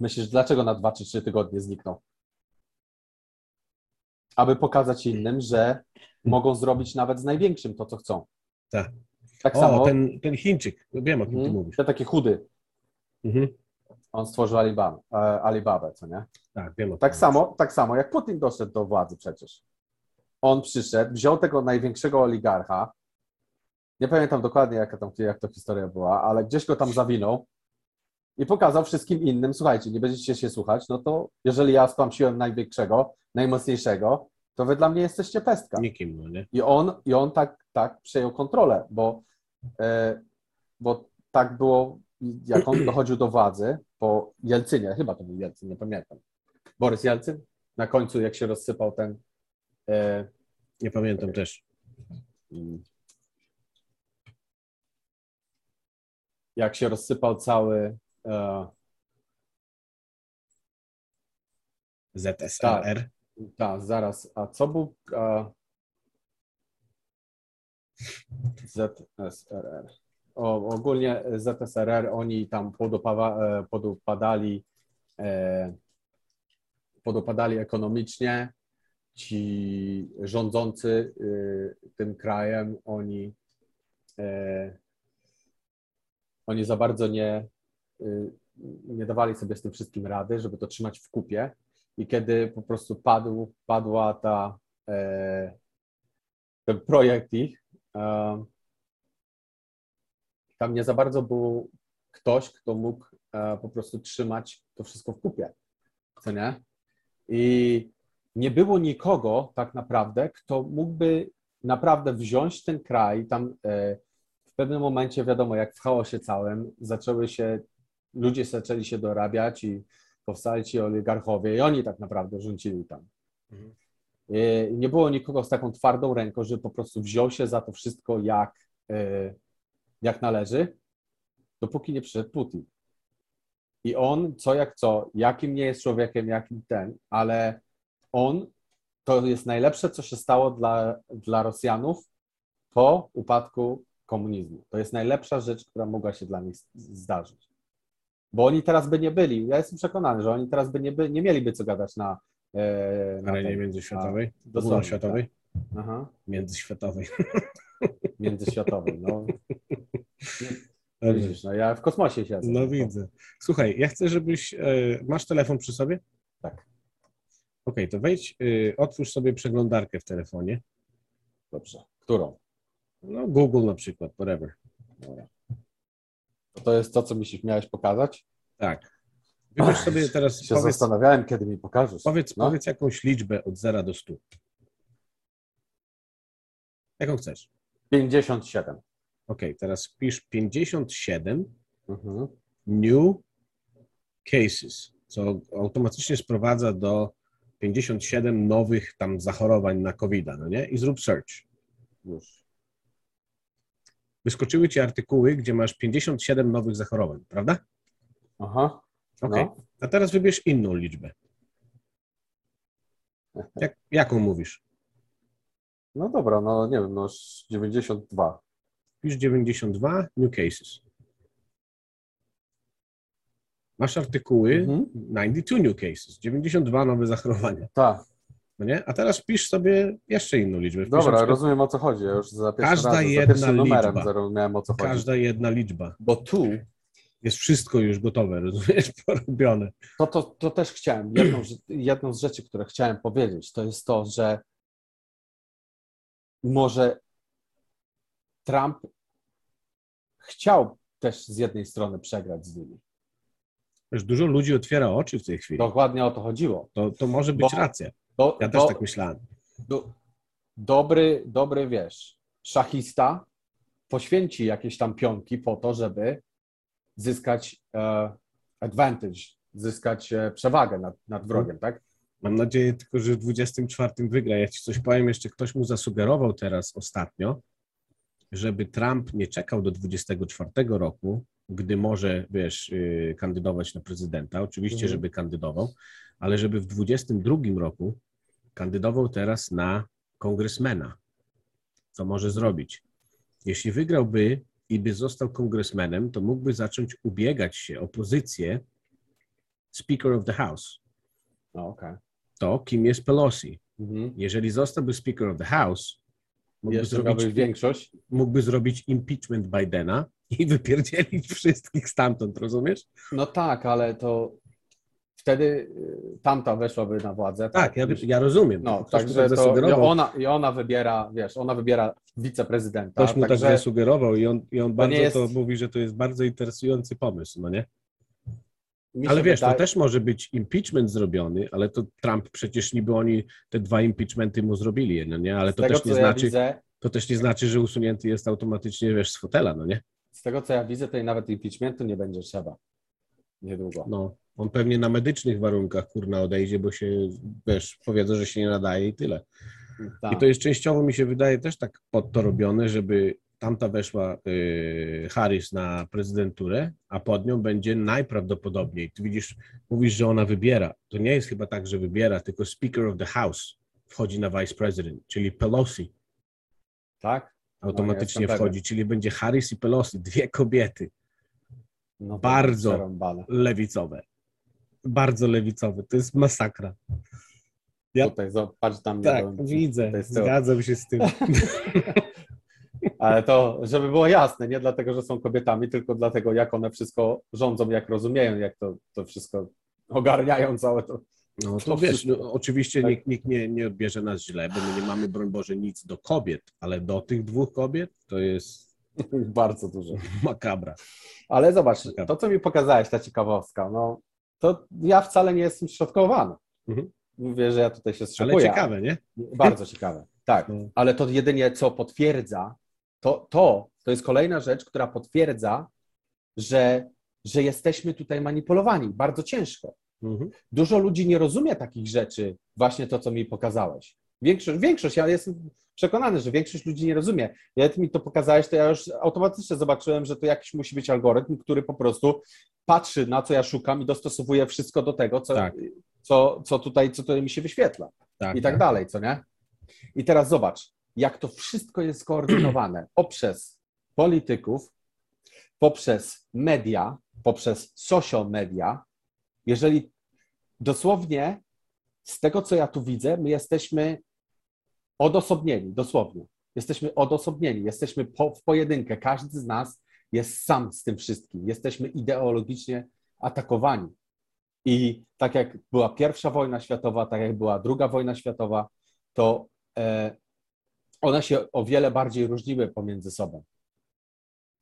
Myślisz, dlaczego na dwa czy trzy tygodnie zniknął? Aby pokazać innym, że mogą zrobić nawet z największym to, co chcą. Tak. Tak O, samo. ten, ten Chińczyk, wiem o kim ty Mhm. mówisz. Ten taki chudy. Mhm. On stworzył Alibaba, e, Alibabę, co nie? Tak, wiem o Tak samo, tak samo jak Putin doszedł do władzy przecież. On przyszedł, wziął tego największego oligarcha. Nie pamiętam dokładnie, jaka tam, jak to historia była, ale gdzieś go tam zawinął i pokazał wszystkim innym, słuchajcie, nie będziecie się słuchać, no to jeżeli ja stłamsiłem największego, najmocniejszego, to wy dla mnie jesteście pestka. Nikim, no nie? I on, i on tak, tak przejął kontrolę, bo, e, bo tak było, jak on dochodził do władzy po Jelcynie, chyba to był Jelcyn, nie pamiętam. Borys Jelcyn? Na końcu, jak się rozsypał ten. E, Nie pamiętam też. mm, jak się rozsypał cały. E, ZSRR. tak, zaraz. A co był. E, ZSRR. O, ogólnie ZSRR oni tam podopawa, e, podupadali, e, podupadali ekonomicznie. Ci rządzący e, tym krajem, oni, e, oni za bardzo nie, e, nie dawali sobie z tym wszystkim rady, żeby to trzymać w kupie. I kiedy po prostu padł, padła ta, e, ten projekt ich, e, tam nie za bardzo był ktoś, kto mógł po prostu trzymać to wszystko w kupie, co nie? I nie było nikogo tak naprawdę, kto mógłby naprawdę wziąć ten kraj, tam e, w pewnym momencie, wiadomo, jak w chaosie całym, zaczęły się, ludzie zaczęli się dorabiać i powstali ci oligarchowie i oni tak naprawdę rządzili tam. Mhm. I nie było nikogo z taką twardą ręką, że po prostu wziął się za to wszystko jak, e, jak należy, dopóki nie przyszedł Putin. I on, co jak co, jakim nie jest człowiekiem, jakim ten, ale on to jest najlepsze, co się stało dla, dla Rosjanów po upadku komunizmu. To jest najlepsza rzecz, która mogła się dla nich zdarzyć. Bo oni teraz by nie byli, ja jestem przekonany, że oni teraz by nie, by, nie mieliby co gadać na, e, Na arenie tej- międzyświatowej. Ogólnoświatowej. Aha, Międzyświatowej. międzyświatowej. No, widzisz, no ja w kosmosie siedzę. No widzę. Słuchaj, ja chcę, żebyś. e, Masz telefon przy sobie? Tak, Okej, to wejdź, e, otwórz sobie przeglądarkę w telefonie. dobrze. Którą? No, Google na przykład, whatever. Dobra. To jest to, co mi się miałeś pokazać? Tak. Wybierz sobie teraz, Się powiedz, zastanawiałem, kiedy mi pokażesz. powiedz, No. powiedz jakąś liczbę od 0 do 100. Jaką chcesz? 57. Okej, teraz wpisz 57 Mhm. new cases, co automatycznie sprowadza do 57 nowych tam zachorowań na covid no nie? I zrób search. Już. Wyskoczyły ci artykuły, gdzie masz 57 nowych zachorowań, prawda? Aha. Okej. No. A teraz wybierz inną liczbę. Jak, jaką mówisz? no dobra, no nie wiem, no 92. Wpisz 92 new cases. Masz artykuły Mhm. 92 new cases, 92 nowe zachorowania, Tak, no nie? A teraz wpisz sobie jeszcze inną liczbę. Wpisz dobra, przykład rozumiem o co chodzi. Ja już za Każda razem, jedna za numerem liczba. o co chodzi. Każda jedna liczba. Bo tu, Jest wszystko już gotowe, rozumiesz? Porobione. to, to, to też chciałem, jedną, jedną z rzeczy, które chciałem powiedzieć, to jest to, że może Trump chciał też z jednej strony przegrać z nimi. Wiesz, dużo ludzi otwiera oczy w tej chwili. Dokładnie o to chodziło. To, to może być Bo- racja. Do, Ja też do, tak myślałem. do, dobry, dobry, wiesz, szachista poświęci jakieś tam pionki po to, żeby zyskać e, advantage, zyskać e, przewagę nad, nad wrogiem, tak? Mam nadzieję tylko, że w 24 wygra. Ja ci coś powiem, jeszcze ktoś mu zasugerował teraz ostatnio, żeby Trump nie czekał do 24 roku, gdy może, wiesz, yy, kandydować na prezydenta. Oczywiście, Mhm. żeby kandydował, ale żeby w 22 roku kandydował teraz na kongresmena. Co może zrobić? Jeśli wygrałby i by został kongresmenem, to mógłby zacząć ubiegać się o pozycję Speaker of the House. No, okej. To, kim jest Pelosi. Mhm. Jeżeli zostałby Speaker of the House, mógłby Jeszcze zrobić, większość. mógłby zrobić impeachment Bidena i wypierdzielić wszystkich stamtąd, rozumiesz? No tak, ale to wtedy y, tamta weszłaby na władzę. Tak, ja, ja rozumiem. No, także tak to i ona, i ona wybiera, wiesz, ona wybiera wiceprezydenta. ktoś mu tak także zasugerował i on, i on bardzo nie jest- to mówi, że to jest bardzo interesujący pomysł, no nie? Ale wiesz, wydaje- to też może być impeachment zrobiony, ale to Trump przecież niby oni te dwa impeachmenty mu zrobili, no nie? Ale z to tego, też nie ja znaczy, widzę, to też nie znaczy, że usunięty jest automatycznie, wiesz, z fotela, no nie? Z tego, co ja widzę, to i nawet impeachmentu nie będzie trzeba. Niedługo. No, on pewnie na medycznych warunkach, kurna, odejdzie, bo się, wiesz, powiedzą, że się nie nadaje i tyle. Tak. I to jest częściowo, mi się wydaje, też tak pod to robione, żeby tamta weszła y, Harris na prezydenturę, a pod nią będzie najprawdopodobniej. Ty widzisz, mówisz, że ona wybiera. To nie jest chyba tak, że wybiera, tylko Speaker of the House wchodzi na Vice President, czyli Pelosi tak? Automatycznie jestem wchodzi, czyli będzie Harris i Pelosi, dwie kobiety No Bardzo. lewicowe. Bardzo lewicowe. To jest masakra. Ja- Tutaj zobacz tam. Tak, widzę, zgadzam się z tym. Ale to, żeby było jasne, nie dlatego, że są kobietami, tylko dlatego, jak one wszystko rządzą, jak rozumieją, jak to, to wszystko ogarniają całe to. No to wiesz, no, oczywiście Tak. nikt, nikt nie, nie odbierze nas źle, bo my nie mamy, broń Boże, nic do kobiet, ale do tych dwóch kobiet to jest Bardzo dużo. makabra. Ale zobacz, Ciekawe. to co mi pokazałeś, ta ciekawostka, no to ja wcale nie jestem środkowany. Mhm. Mówię, że ja tutaj się Ale strzepuję. ciekawe, nie? Bardzo ciekawe. Tak, No. ale to jedynie co potwierdza, to, to, to jest kolejna rzecz, która potwierdza, że, że jesteśmy tutaj manipulowani bardzo ciężko. Mhm. Dużo ludzi nie rozumie takich rzeczy, właśnie to, co mi pokazałeś. Większość, większość, ja jestem przekonany, że większość ludzi nie rozumie. Jak mi to pokazałeś, to ja już automatycznie zobaczyłem, że to jakiś musi być algorytm, który po prostu patrzy na co ja szukam i dostosowuje wszystko do tego, co, Tak. co, co, tutaj, co tutaj mi się wyświetla Tak, i tak dalej, co nie? I teraz zobacz, jak to wszystko jest skoordynowane poprzez polityków, poprzez media, poprzez social media. Jeżeli dosłownie z tego, co ja tu widzę, my jesteśmy odosobnieni, dosłownie. Jesteśmy odosobnieni, jesteśmy po, w pojedynkę. Każdy z nas jest sam z tym wszystkim. Jesteśmy ideologicznie atakowani. I tak jak była pierwsza wojna światowa, tak jak była druga wojna światowa, to e, one się o wiele bardziej różniły pomiędzy sobą.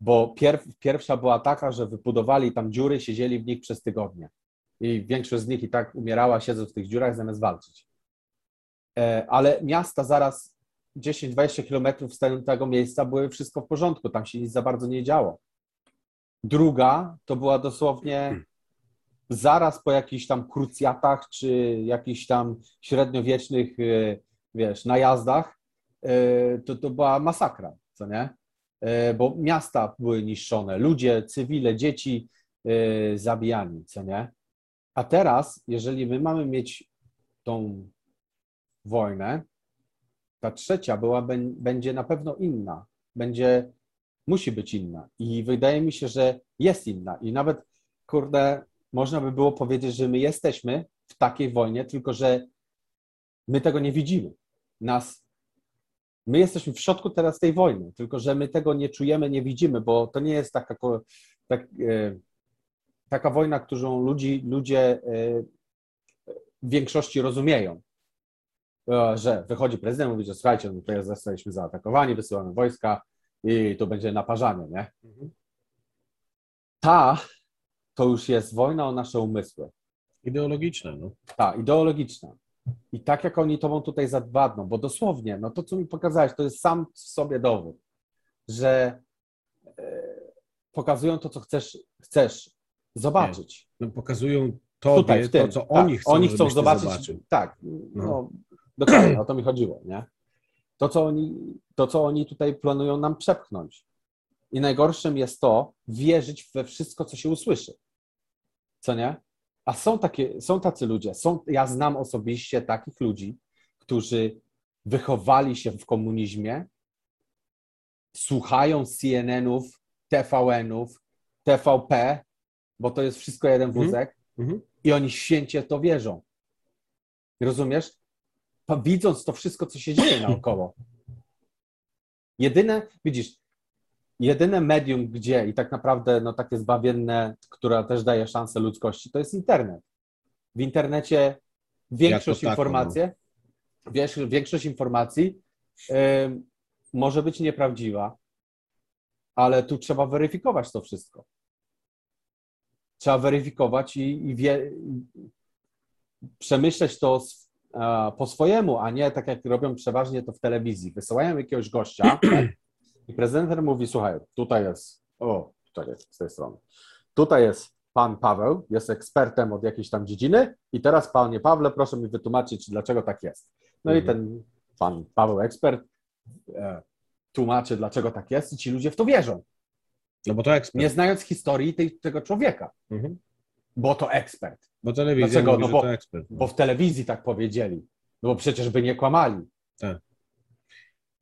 Bo pierw, pierwsza była taka, że wypudowali tam dziury, siedzieli w nich przez tygodnie. I większość z nich i tak umierała, siedząc w tych dziurach, zamiast walczyć. E, ale miasta zaraz 10-20 kilometrów z tego miejsca były wszystko w porządku, tam się nic za bardzo nie działo. Druga to była dosłownie zaraz po jakichś tam krucjatach czy jakichś tam średniowiecznych, e, wiesz, najazdach, e, to, to była masakra, co nie? Bo miasta były niszczone, ludzie, cywile, dzieci zabijani, co nie? A teraz, jeżeli my mamy mieć tą wojnę, ta trzecia była, bę- będzie na pewno inna, będzie, musi być inna. I wydaje mi się, że jest inna. I nawet, kurde, można by było powiedzieć, że my jesteśmy w takiej wojnie, tylko że my tego nie widzimy. Nas, my jesteśmy w środku teraz tej wojny, tylko że my tego nie czujemy, nie widzimy, bo to nie jest taka, tak, e, taka wojna, którą ludzi, ludzie e, w większości rozumieją. E, Że wychodzi prezydent, mówi, że słuchajcie, no to zostaliśmy zaatakowani, wysyłamy wojska i to będzie naparzanie, nie? Ta to już jest wojna o nasze umysły. Ideologiczne, no. Ta, ideologiczna. I tak jak oni tobą tutaj zadbadną, bo dosłownie, no to co mi pokazałeś, to jest sam w sobie dowód, że e, pokazują to, co chcesz, chcesz zobaczyć. no pokazują tobie Tutaj, w tym. to, co tak, oni chcą, oni chcą zobaczyć. Tak, no, dokładnie, o to mi chodziło, nie? To co, oni, to, co oni tutaj planują nam przepchnąć. I najgorszym jest to wierzyć we wszystko, co się usłyszy. Co nie? A są, takie, są tacy ludzie. Są, ja znam osobiście takich ludzi, którzy wychowali się w komunizmie, słuchają CNN-ów, TVN-ów, TVP, bo to jest wszystko jeden Mhm. wózek Mhm. i oni święcie to wierzą. Rozumiesz? Widząc to wszystko, co się dzieje naokoło. Jedyne, widzisz, jedyne medium, gdzie i tak naprawdę no, takie zbawienne, które też daje szansę ludzkości, to jest internet. W internecie większość tako, informacji, wiesz, większość informacji może być nieprawdziwa, ale tu trzeba weryfikować to wszystko. Trzeba weryfikować i, i wie, i przemyśleć to a, po swojemu, a nie tak jak robią przeważnie to w telewizji. Wysyłają jakiegoś gościa tak? i prezenter mówi, słuchaj, tutaj jest, o, czekaj, z tej strony, tutaj jest pan Paweł, jest ekspertem od jakiejś tam dziedziny i teraz panie Pawle, proszę mi wytłumaczyć, dlaczego tak jest. No i Mhm. ten pan Paweł ekspert e, tłumaczy, dlaczego tak jest i ci ludzie w to wierzą, No bo to ekspert. nie znając historii tej, tego człowieka, Mhm. bo to ekspert, Bo telewizja Dlaczego? mówi, No bo- to ekspert. bo w telewizji tak powiedzieli, no bo przecież by nie kłamali.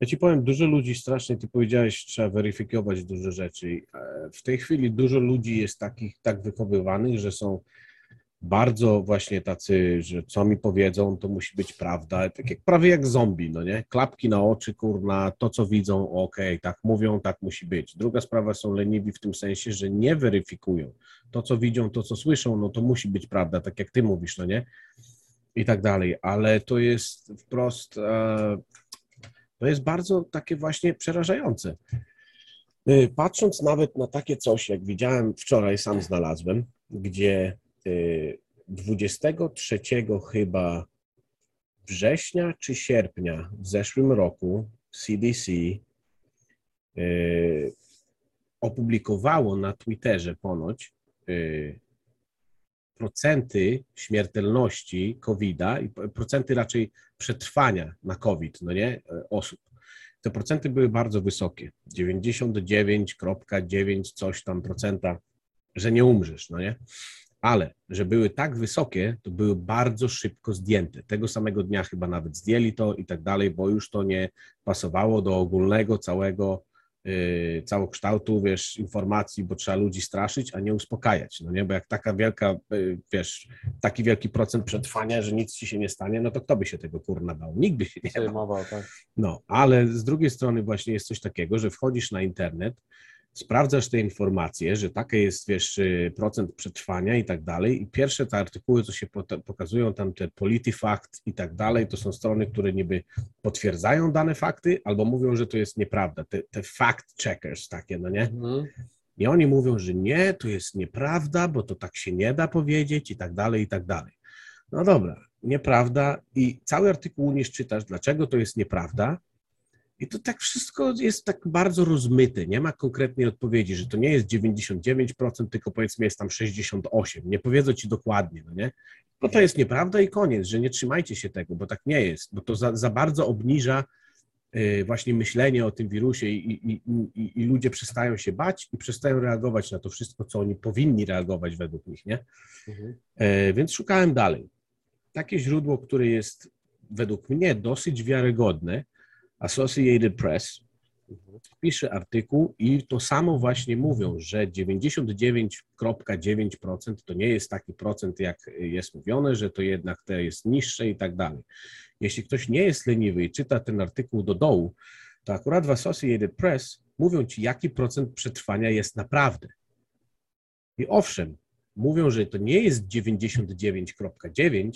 Ja ci powiem, dużo ludzi strasznie, ty powiedziałeś, trzeba weryfikować dużo rzeczy. E, W tej chwili dużo ludzi jest takich tak wychowywanych, że są bardzo właśnie tacy, że co mi powiedzą, to musi być prawda. Tak jak, prawie jak zombie, no nie? Klapki na oczy, kurna, to co widzą, okej, tak mówią, tak musi być. Druga sprawa, są leniwi w tym sensie, że nie weryfikują. To co widzą, to co słyszą, no to musi być prawda, tak jak ty mówisz, no nie? I tak dalej, ale to jest wprost... E, to jest bardzo takie właśnie przerażające. Y, Patrząc nawet na takie coś, jak widziałem wczoraj, sam znalazłem, gdzie 23 chyba września czy sierpnia w zeszłym roku CDC y, opublikowało na Twitterze ponoć y, procenty śmiertelności COVID-a i procenty raczej przetrwania na COVID, no nie, e, osób. Te procenty były bardzo wysokie. 99,9 coś tam procenta, że nie umrzesz, no nie? Ale, że były tak wysokie, to były bardzo szybko zdjęte. Tego samego dnia chyba nawet zdjęli to i tak dalej, bo już to nie pasowało do ogólnego całego yy, całokształtu, wiesz, informacji, bo trzeba ludzi straszyć, a nie uspokajać, no nie? Bo jak taka wielka, yy, wiesz, taki wielki procent przetrwania, że nic ci się nie stanie, no to kto by się tego kurna bał? Nikt by się nie bał. Tak. No, ale z drugiej strony właśnie jest coś takiego, że wchodzisz na internet, sprawdzasz te informacje, że taki jest, wiesz, y, procent przetrwania i tak dalej i pierwsze te artykuły, co się pokazują, tam te PolitiFact i tak dalej, to są strony, które niby potwierdzają dane fakty albo mówią, że to jest nieprawda, te, te fact checkers takie, no nie? Mhm. I oni mówią, że nie, to jest nieprawda, bo to tak się nie da powiedzieć i tak dalej, i tak dalej. No dobra, nieprawda i cały artykuł umiesz czytasz, dlaczego to jest nieprawda i to tak wszystko jest tak bardzo rozmyte, nie ma konkretnej odpowiedzi, że to nie jest 99%, tylko powiedzmy jest tam 68%, nie powiedzą ci dokładnie, no nie? Bo to jest nieprawda i koniec, że nie trzymajcie się tego, bo tak nie jest, bo to za, za bardzo obniża y, właśnie myślenie o tym wirusie i, i, i, i ludzie przestają się bać i przestają reagować na to wszystko, co oni powinni reagować według nich, nie? Mhm. E, Więc szukałem dalej. Takie źródło, które jest według mnie dosyć wiarygodne, Associated Press, pisze artykuł i to samo właśnie mówią, że 99,9% to nie jest taki procent, jak jest mówione, że to jednak to jest niższe i tak dalej. Jeśli ktoś nie jest leniwy i czyta ten artykuł do dołu, to akurat w Associated Press mówią ci, jaki procent przetrwania jest naprawdę. I owszem, mówią, że to nie jest 99,9,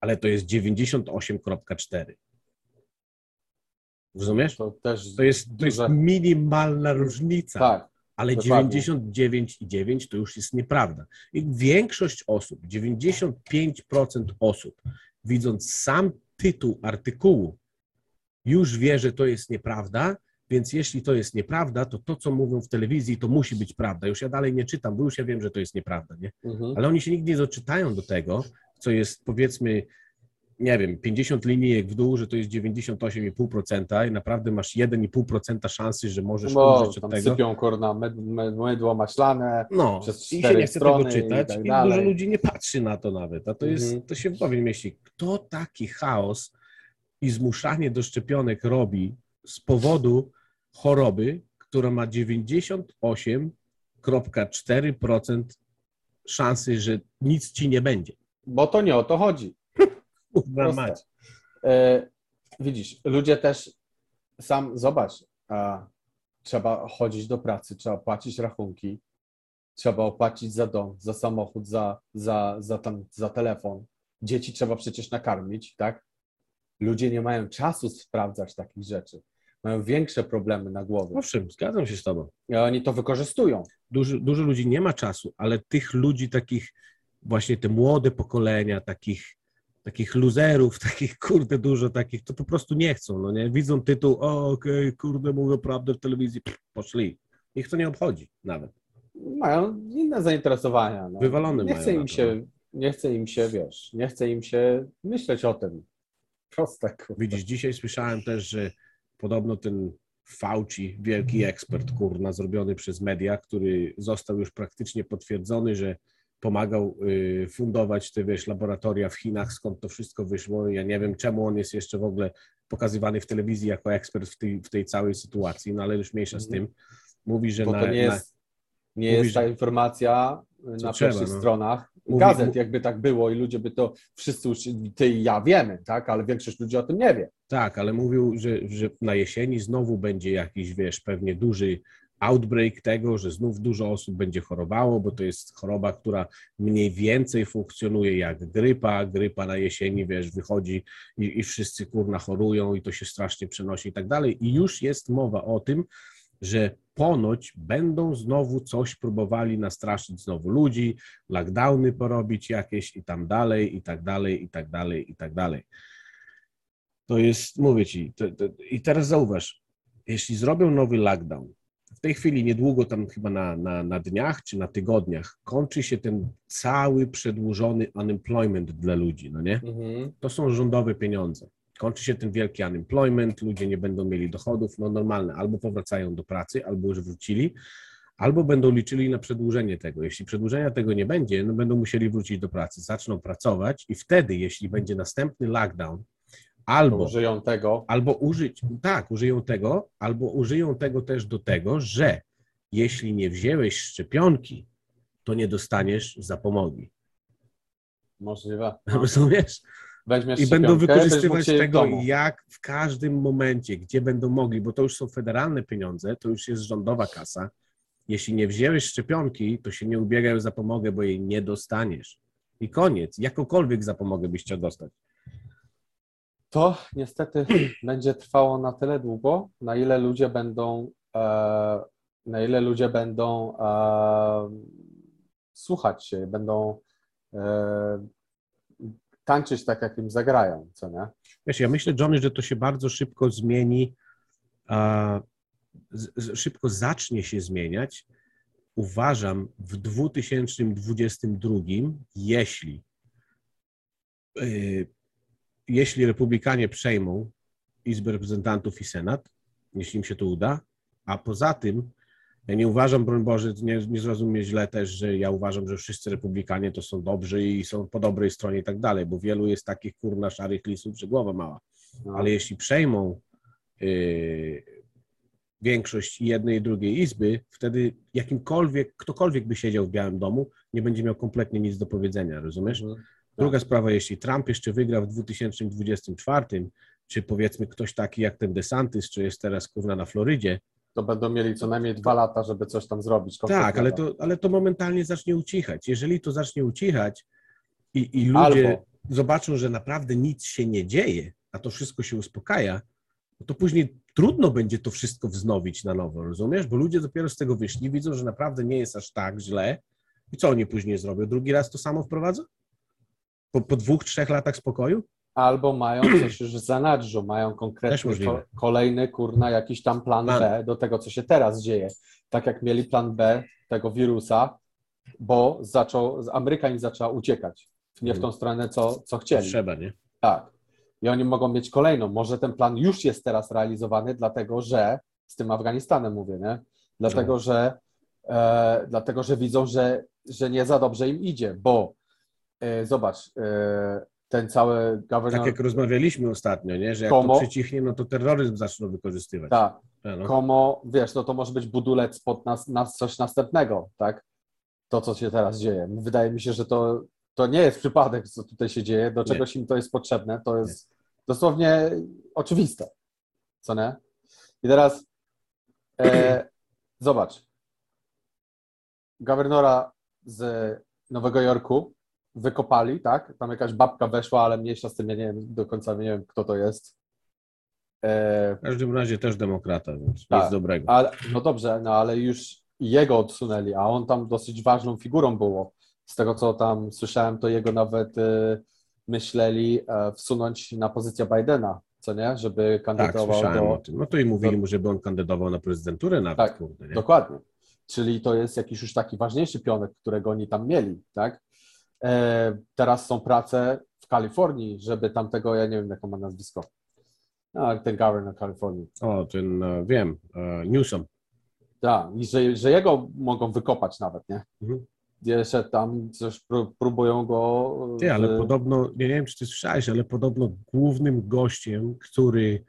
ale to jest 98,4. Rozumiesz? To też To jest, to jest minimalna różnica, Tak, ale dokładnie. 99,9 to już jest nieprawda. I większość osób, 95% osób, widząc sam tytuł artykułu, już wie, że to jest nieprawda, więc jeśli to jest nieprawda, to to, co mówią w telewizji, to musi być prawda. Już ja dalej nie czytam, bo już ja wiem, że to jest nieprawda, nie? mhm. Ale oni się nigdy nie doczytają do tego, co jest powiedzmy nie wiem, 50 linijek w dół, że to jest 98,5% i naprawdę masz 1,5% szansy, że możesz Bo umrzeć od tego. sypią kurna med, med, mydło maślane. No, przez i się nie chce tego i czytać tak i, dużo ludzi nie patrzy na to nawet, a to, jest, Mhm. to się w głowie mieści. Kto taki chaos i zmuszanie do szczepionek robi z powodu choroby, która ma 98,4% szansy, że nic ci nie będzie. Bo to nie o to chodzi. Proste. E, widzisz, ludzie też, sam zobacz, a, trzeba chodzić do pracy, trzeba płacić rachunki, trzeba opłacić za dom, za samochód, za, za, za, tam, za telefon. Dzieci trzeba przecież nakarmić, tak? Ludzie nie mają czasu sprawdzać takich rzeczy. Mają większe problemy na głowie. Owszem, zgadzam się z tobą. I oni to wykorzystują. Dużo, dużo ludzi nie ma czasu, ale tych ludzi takich, właśnie te młode pokolenia, takich, takich luzerów, takich kurde dużo takich, to po prostu nie chcą, no nie? Widzą tytuł, o okej, kurde, mówię prawdę w telewizji, Pff, poszli. Ich to nie obchodzi nawet. Mają inne zainteresowania. No. Wywalone nie chce im się, nie chce im się, wiesz, nie chce im się myśleć o tym. Proste, kurwa. Widzisz, dzisiaj słyszałem też, że podobno ten Fauci, wielki ekspert, kurna, zrobiony przez media, który został już praktycznie potwierdzony, że pomagał y, fundować te, wiesz, laboratoria w Chinach, skąd to wszystko wyszło. Ja nie wiem, czemu on jest jeszcze w ogóle pokazywany w telewizji jako ekspert w tej, w tej całej sytuacji, no ale już mniejsza z Mhm. tym. Mówi, że Bo na, to nie na, jest, nie mówi, jest ta że- informacja na trzeba, pierwszych no. stronach Mówi- gazet, jakby tak było i ludzie by to wszyscy, ty i ja wiemy, tak, ale większość ludzi o tym nie wie. Tak, ale mówił, że, że na jesieni znowu będzie jakiś, wiesz, pewnie duży outbreak tego, że znów dużo osób będzie chorowało, bo to jest choroba, która mniej więcej funkcjonuje jak grypa. Grypa na jesieni, wiesz, wychodzi i, i wszyscy kurna chorują i to się strasznie przenosi i tak dalej. I już jest mowa o tym, że ponoć będą znowu coś próbowali nastraszyć znowu ludzi, lockdowny porobić jakieś i tam dalej, i tak dalej, i tak dalej, i tak dalej. To jest, mówię ci, to, to, i teraz zauważ, jeśli zrobią nowy lockdown, w tej chwili niedługo tam chyba na, na, na dniach czy na tygodniach kończy się ten cały przedłużony unemployment dla ludzi, no nie? To są rządowe pieniądze. Kończy się ten wielki unemployment, ludzie nie będą mieli dochodów, no normalne, albo powracają do pracy, albo już wrócili, albo będą liczyli na przedłużenie tego. Jeśli przedłużenia tego nie będzie, no będą musieli wrócić do pracy, zaczną pracować i wtedy, jeśli będzie następny lockdown, albo użyją tego, albo użyć, tak, użyją tego, albo użyją tego też do tego, że jeśli nie wzięłeś szczepionki, to nie dostaniesz zapomogi. możliwe. No. Rozumiesz? Weźmiesz I będą wykorzystywać tego jak w każdym momencie, gdzie będą mogli, bo to już są federalne pieniądze, to już jest rządowa kasa. Jeśli nie wzięłeś szczepionki, to się nie ubiegaj o zapomogę, bo jej nie dostaniesz. I koniec. Jakąkolwiek zapomogę byś chciał dostać. To niestety będzie trwało na tyle długo, na ile ludzie będą, e, na ile ludzie będą e, słuchać się, będą e, tańczyć tak, jak im zagrają, co nie? Wiesz, ja myślę, Johnny, że to się bardzo szybko zmieni, a, z, szybko zacznie się zmieniać. Uważam, w 2022, jeśli, y, jeśli Republikanie przejmą Izbę Reprezentantów i Senat, jeśli im się to uda, a poza tym, ja nie uważam, broń Boże, nie, nie zrozumie źle też, że ja uważam, że wszyscy Republikanie to są dobrzy i są po dobrej stronie i tak dalej, bo wielu jest takich kurna szarych lisów, że głowa mała. No. Ale jeśli przejmą y, większość jednej i drugiej izby, wtedy jakimkolwiek, ktokolwiek by siedział w Białym Domu, nie będzie miał kompletnie nic do powiedzenia, rozumiesz? Mhm. Druga sprawa, jeśli Trump jeszcze wygra w 2024, czy powiedzmy ktoś taki jak ten DeSantis, czy jest teraz kurna na Florydzie, To będą mieli co najmniej dwa lata, żeby coś tam zrobić. tak, ale konkretnego. to, ale to momentalnie zacznie ucichać. Jeżeli to zacznie ucichać i, i ludzie Albo zobaczą, że naprawdę nic się nie dzieje, a to wszystko się uspokaja, to później trudno będzie to wszystko wznowić na nowo, rozumiesz? Bo ludzie dopiero z tego wyszli, widzą, że naprawdę nie jest aż tak źle. I co oni później zrobią? Drugi raz to samo wprowadzą? Po, po dwóch, trzech latach spokoju? Albo mają coś już w zanadrzu, mają konkretny ko- kolejny, kurna, jakiś tam plan Plan. B do tego, co się teraz dzieje. Tak jak mieli plan B tego wirusa, bo zaczął, Amerykanin zaczęła uciekać. Nie w tą stronę, co, co chcieli. Trzeba, nie? Tak. I oni mogą mieć kolejną. Może ten plan już jest teraz realizowany, dlatego że z tym Afganistanem mówię, nie? Dlatego, No. że e, dlatego, że widzą, że, że nie za dobrze im idzie, bo zobacz, e, ten cały governor. Tak jak rozmawialiśmy ostatnio, nie? że jak Komo? to przycichnie, no to terroryzm zaczną wykorzystywać. Tak, A, no. komo, wiesz, no to może być budulec pod nas, na coś następnego, tak? To, co się teraz dzieje. Wydaje mi się, że to, to nie jest przypadek, co tutaj się dzieje, do Nie. czegoś im to jest potrzebne, to jest dosłownie oczywiste, co nie? I teraz e, zobacz, gawernora z Nowego Jorku wykopali, tak? Tam jakaś babka weszła, ale mniejsza z tym, ja nie wiem do końca, nie wiem kto to jest. E, W każdym razie też demokrata, więc Tak. nic dobrego. ale, no dobrze, no ale już jego odsunęli, a on tam dosyć ważną figurą było. Z tego, co tam słyszałem, to jego nawet e, myśleli e, wsunąć na pozycję Bidena, co nie? Żeby Tak, kandydował o do... tym. No to i mówili do- mu, żeby on kandydował na prezydenturę nawet, Tak, kurde, nie? Dokładnie. Czyli to jest jakiś już taki ważniejszy pionek, którego oni tam mieli, tak? E, teraz są prace w Kalifornii, żeby tamtego, ja nie wiem, jaką ma nazwisko. No, ten governor Kalifornii. O, ten, e, wiem, e, Newsom. Tak, i że, że jego mogą wykopać nawet, nie? Mhm. Jeszcze tam coś pró- próbują go. Ty, ale w- podobno, nie wiem, czy ty słyszałeś, ale podobno głównym gościem, który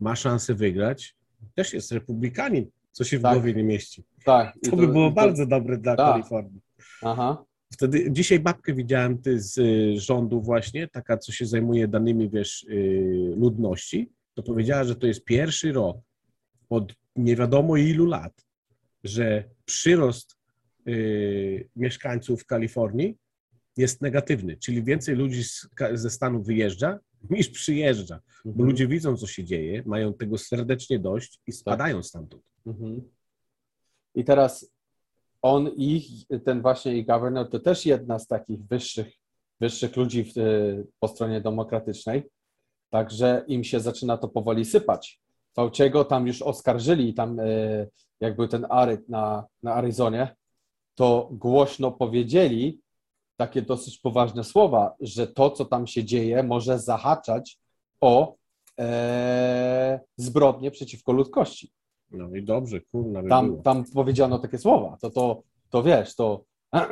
ma szansę wygrać, też jest republikanin, co się w Tak. głowie nie mieści. Tak. To by było i bardzo dobre dla Tak. Kalifornii. Aha. Wtedy dzisiaj babkę widziałem ty z y, rządu właśnie, taka, co się zajmuje danymi, wiesz, y, ludności, to powiedziała, że to jest pierwszy rok od nie wiadomo ilu lat, że przyrost y, mieszkańców Kalifornii jest negatywny, czyli więcej ludzi z, ze Stanów wyjeżdża niż przyjeżdża, bo Mhm. ludzie widzą, co się dzieje, mają tego serdecznie dość i spadają stamtąd. Mhm. I teraz on i ten właśnie i governor to też jedna z takich wyższych, wyższych ludzi w, y, po stronie demokratycznej. Także im się zaczyna to powoli sypać. Fauciego tam już oskarżyli, tam y, jak był ten Aryt na, na Arizonie, to głośno powiedzieli takie dosyć poważne słowa, że to, co tam się dzieje, może zahaczać o e, zbrodnie przeciwko ludzkości. No i dobrze, kurna by Tam, było. tam powiedziano takie słowa, to, to, to wiesz, to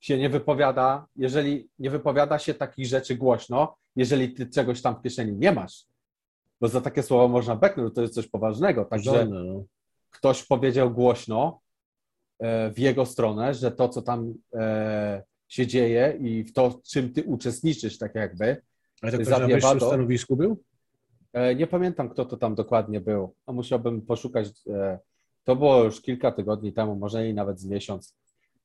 się nie wypowiada, jeżeli nie wypowiada się takich rzeczy głośno, jeżeli ty czegoś tam w kieszeni nie masz, bo za takie słowa można beknąć, to jest coś poważnego, także no. ktoś powiedział głośno e, w jego stronę, że to, co tam e, się dzieje i w to, czym ty uczestniczysz, tak jakby, Ale to ktoś na wyższym stanowisku był? E, Nie pamiętam, kto to tam dokładnie był. A musiałbym poszukać. e, To było już kilka tygodni temu, może i nawet z miesiąc,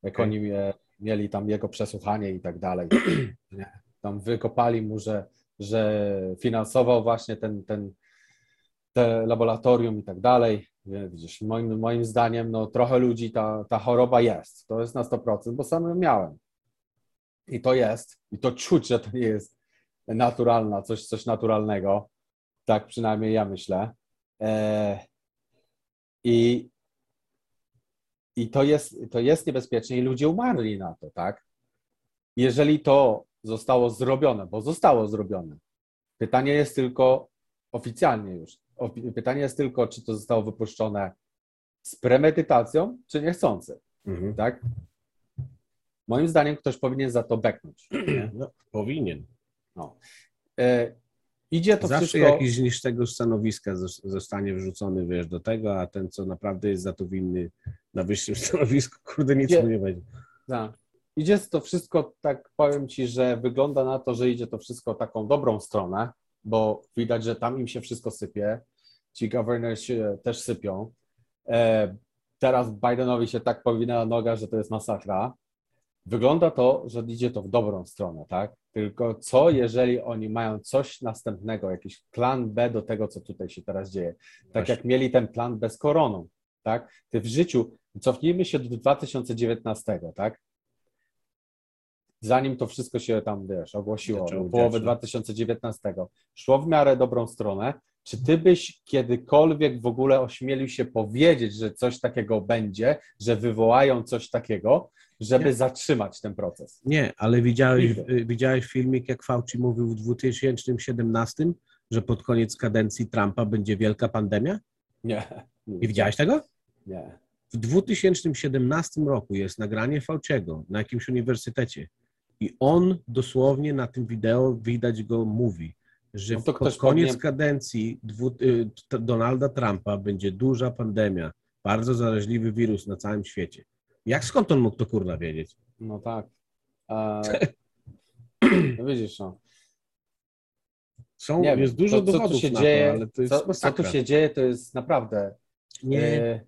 jak oni e, mieli tam jego przesłuchanie i tak dalej. Tam wykopali mu, że, że finansował właśnie ten, ten te laboratorium i tak dalej. Widzisz, moim, moim zdaniem, no trochę ludzi ta, ta choroba jest. To jest na 100%, bo sam ją miałem. I to jest, i to czuć, że to nie jest naturalna, coś, coś naturalnego. Tak przynajmniej ja myślę. E, I i to, jest, to jest niebezpieczne i ludzie umarli na to, tak? Jeżeli to zostało zrobione, bo zostało zrobione, pytanie jest tylko oficjalnie już. Pytanie jest tylko, czy to zostało wypuszczone z premedytacją, czy niechcący, Mhm. tak? Moim zdaniem ktoś powinien za to beknąć. No, powinien. E, idzie to Zawsze wszystko... jakiś niż tego stanowiska zos- zostanie wrzucony, wiesz, do tego, a ten, co naprawdę jest za to winny na wyższym stanowisku, kurde, nic Nie. mu nie będzie. Tak. Idzie to wszystko, tak powiem Ci, że wygląda na to, że idzie to wszystko taką dobrą stronę, bo widać, że tam im się wszystko sypie. Ci governors się też sypią. E, teraz Bidenowi się tak powinęła noga, że to jest masakra. Wygląda to, że idzie to w dobrą stronę, tak? Tylko co, jeżeli oni mają coś następnego, jakiś plan B do tego, co tutaj się teraz dzieje? Tak Właśnie. jak mieli ten plan B z koroną, tak? Ty w życiu, cofnijmy się do 2019, tak? Zanim to wszystko się tam, wiesz, ogłosiło, Zaczęło połowy no. 2019, szło w miarę dobrą stronę, Czy ty byś kiedykolwiek w ogóle ośmielił się powiedzieć, że coś takiego będzie, że wywołają coś takiego, żeby Nie. zatrzymać ten proces? Nie, ale widziałeś, Nigdy. widziałeś filmik, jak Fauci mówił w 2017, że pod koniec kadencji Trumpa będzie wielka pandemia? Nie. Nie widziałeś tego? Nie. W 2017 roku jest nagranie Fauciego na jakimś uniwersytecie i on dosłownie na tym wideo widać go mówi, że No to pod koniec kadencji dwu, y, Donalda Trumpa będzie duża pandemia, bardzo zaraźliwy wirus na całym świecie. Jak skąd on mógł to kurwa wiedzieć? No tak. A... No widzisz, no. Są, Nie wiem, jest dużo to, co tu dowodów się na dzieje, to, ale to jest co, co tu się dzieje, to jest naprawdę... Nie, e,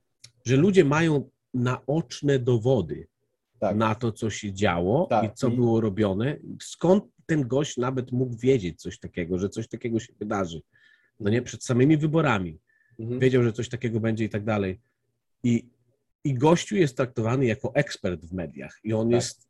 że ludzie mają naoczne dowody tak. na to, co się działo Tak, i co i- było robione. Skąd ten gość nawet mógł wiedzieć coś takiego, że coś takiego się wydarzy? No nie, przed samymi wyborami. Mhm. Wiedział, że coś takiego będzie i tak dalej. I, i gościu jest traktowany jako ekspert w mediach i on Tak. jest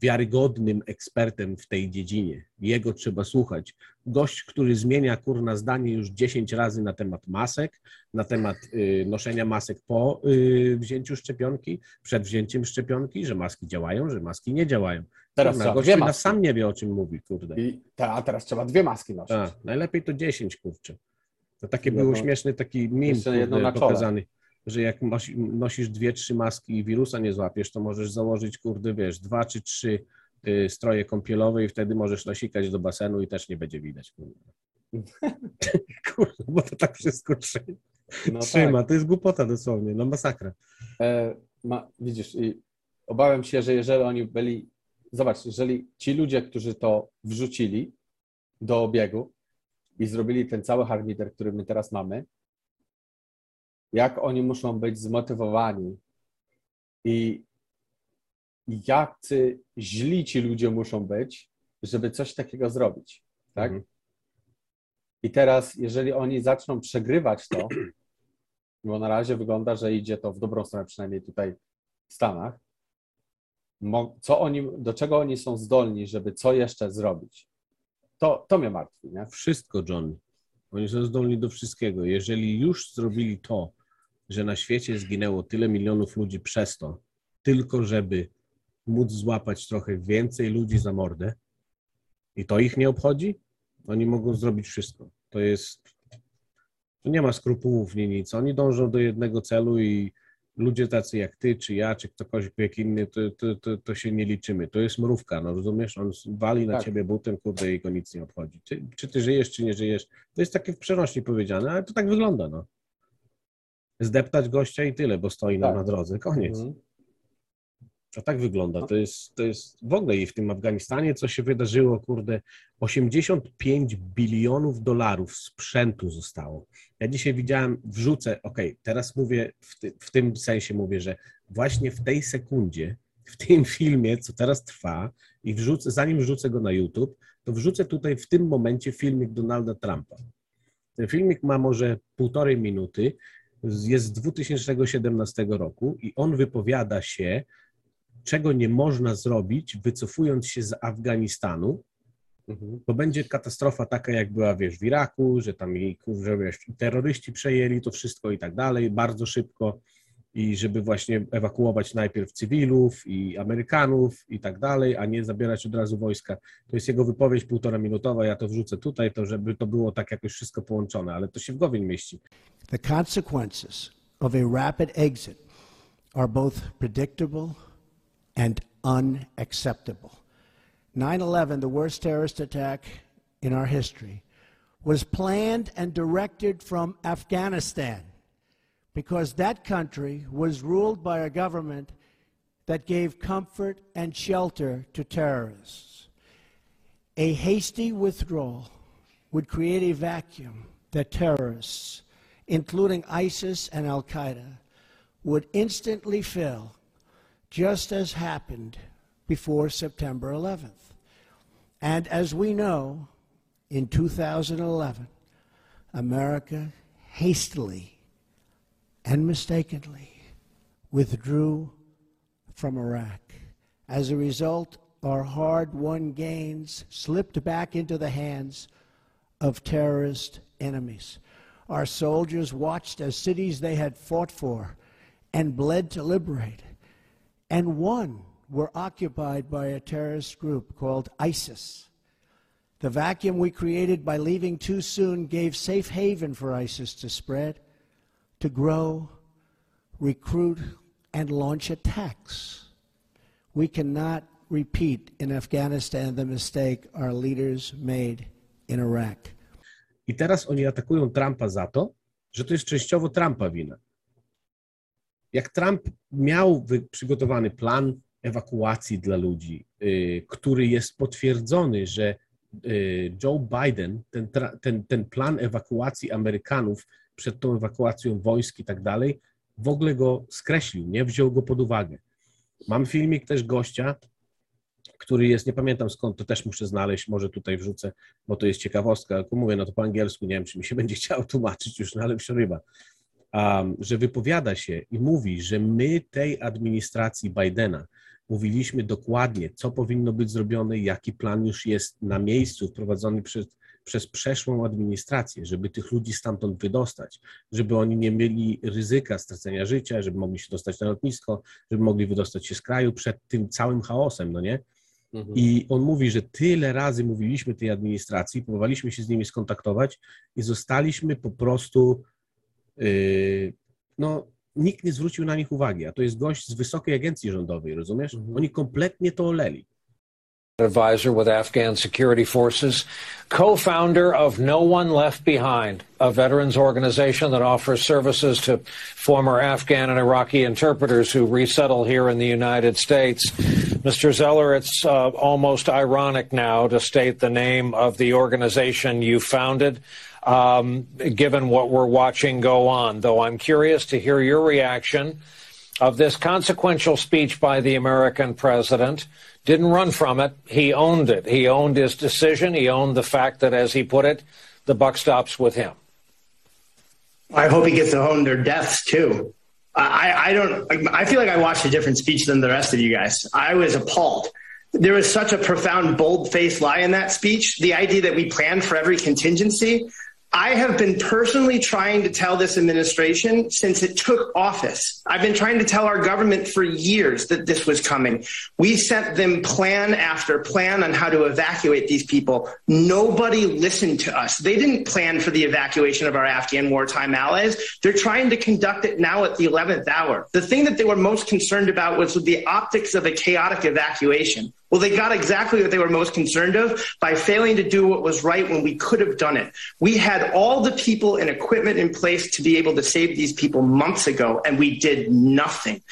wiarygodnym ekspertem w tej dziedzinie. Jego trzeba słuchać. Gość, który zmienia kurna zdanie już 10 razy na temat masek, na temat y, noszenia masek po y, wzięciu szczepionki, przed wzięciem szczepionki, że maski działają, że maski nie działają. Teraz Kurna, gość dwie sam nie wie, o czym mówi, kurde. I, ta, a teraz trzeba dwie maski nosić. A, najlepiej to 10, kurczę. To takie Jedno- było śmieszny taki jedno kurde, pokazany, że jak nosi, nosisz dwie, trzy maski i wirusa nie złapiesz, to możesz założyć, kurde, wiesz, dwa czy trzy y, stroje kąpielowe i wtedy możesz nasikać do basenu i też nie będzie widać. Kurde, kurde bo to tak wszystko trzyma. No trzyma. tak. To jest głupota dosłownie, no masakra. E, ma, widzisz, i obawiam się, że jeżeli oni byli, zobacz, jeżeli ci ludzie, którzy to wrzucili do obiegu i zrobili ten cały harmider, który my teraz mamy, jak oni muszą być zmotywowani i jacy źli ci ludzie muszą być, żeby coś takiego zrobić, tak? Mhm. I teraz, jeżeli oni zaczną przegrywać to, bo na razie wygląda, że idzie to w dobrą stronę, przynajmniej tutaj w Stanach, co oni, do czego oni są zdolni, żeby co jeszcze zrobić? To, to mnie martwi, nie? Wszystko, John. Oni są zdolni do wszystkiego. Jeżeli już zrobili to, że na świecie zginęło tyle milionów ludzi przez to, tylko żeby móc złapać trochę więcej ludzi za mordę i to ich nie obchodzi, oni mogą zrobić wszystko. To jest. Tu nie ma skrupułów, nie nic. Oni dążą do jednego celu i ludzie tacy jak ty, czy ja, czy ktokolwiek inny, to, to, to, to się nie liczymy. To jest mrówka, no rozumiesz? On wali na Tak. ciebie butem, kurde, i go nic nie obchodzi. Ty, czy ty żyjesz, czy nie żyjesz? To jest takie w przenośni powiedziane, ale to tak wygląda, no. Zdeptać gościa i tyle, bo stoi nam Tak. na drodze. Koniec. Mhm. To tak wygląda. To jest, to jest w ogóle i w tym Afganistanie, co się wydarzyło, kurde, 85 bilionów dolarów sprzętu zostało. Ja dzisiaj widziałem, wrzucę, okej, teraz mówię, w, ty, w tym sensie mówię, że właśnie w tej sekundzie, w tym filmie, co teraz trwa i wrzucę, zanim wrzucę go na YouTube, to wrzucę tutaj w tym momencie filmik Donalda Trumpa. Ten filmik ma może półtorej minuty, jest z 2017 roku i on wypowiada się, czego nie można zrobić, wycofując się z Afganistanu, Mhm. bo będzie katastrofa taka, jak była, wiesz, w Iraku, że tam i, kurczę, wiesz, terroryści przejęli to wszystko i tak dalej, bardzo szybko i żeby właśnie ewakuować najpierw cywilów i Amerykanów i tak dalej, a nie zabierać od razu wojska. To jest jego wypowiedź półtora minutowa, ja to wrzucę tutaj, to żeby to było tak jakoś wszystko połączone, ale to się w głowie nie mieści. The consequences of a rapid exit are both predictable and unacceptable. 9 11, the worst terrorist attack in our history, was planned and directed from Afghanistan because that country was ruled by a government that gave comfort and shelter to terrorists. A hasty withdrawal would create a vacuum that terrorists, including ISIS and Al Qaeda, would instantly fill, just as happened before September 11th. And as we know, in 2011, America hastily and mistakenly withdrew from Iraq. As a result, our hard won gains slipped back into the hands of terrorist enemies. Our soldiers watched as cities they had fought for and bled to liberate and won were occupied by a terrorist group called ISIS. The vacuum we created by leaving too soon gave safe haven for ISIS to spread, to grow, recruit, and launch attacks. We cannot repeat in Afghanistan the mistake our leaders made in Iraq. I teraz oni atakują Trumpa za to, że to jest częściowo Trumpa wina. Jak Trump miał przygotowany plan ewakuacji dla ludzi, y, który jest potwierdzony, że y, Joe Biden, ten, ten, ten plan ewakuacji Amerykanów przed tą ewakuacją wojsk i tak dalej, w ogóle go skreślił, nie? Wziął go pod uwagę. Mam filmik też gościa, który jest, nie pamiętam skąd, to też muszę znaleźć, może tutaj wrzucę, bo to jest ciekawostka, tylko mówię, no to po angielsku, nie wiem, czy mi się będzie chciało tłumaczyć już, no ale wsioryba, um, że wypowiada się i mówi, że my tej administracji Bidena mówiliśmy dokładnie, co powinno być zrobione, jaki plan już jest na miejscu, wprowadzony przez, przez przeszłą administrację, żeby tych ludzi stamtąd wydostać, żeby oni nie mieli ryzyka stracenia życia, żeby mogli się dostać na lotnisko, żeby mogli wydostać się z kraju przed tym całym chaosem, no nie? Mhm. I on mówi, że tyle razy mówiliśmy tej administracji, próbowaliśmy się z nimi skontaktować i zostaliśmy po prostu, yy, no, nikt nie zwrócił na nich uwagi, a to jest gość z wysokiej agencji rządowej, rozumiesz? Mhm. Oni kompletnie to oleli. Advisor with Afghan security forces, co-founder of No One Left Behind, a veterans organization that offers services to former Afghan and Iraqi interpreters who resettle here in the United States. Mr. Zeller, it's uh, almost ironic now to state the name of the organization you founded, um, given what we're watching go on, though I'm curious to hear your reaction of this consequential speech by the American president. Didn't run from it. He owned it. He owned his decision. He owned the fact that, as he put it, the buck stops with him. I hope he gets to own their deaths too. I, I don't. I feel like I watched a different speech than the rest of you guys. I was appalled. There was such a profound, bold-faced lie in that speech. The idea that we planned for every contingency. I have been personally trying to tell this administration since it took office. I've been trying to tell our government for years that this was coming. We sent them plan after plan on how to evacuate these people. Nobody listened to us. They didn't plan for the evacuation of our Afghan wartime allies. They're trying to conduct it now at the 11th hour. The thing that they were most concerned about was the optics of a chaotic evacuation. Well, they got exactly what they were most concerned of by failing to do what was right when we could have done it. We had all the people and equipment in place to be able to save these people months ago, and we did nothing.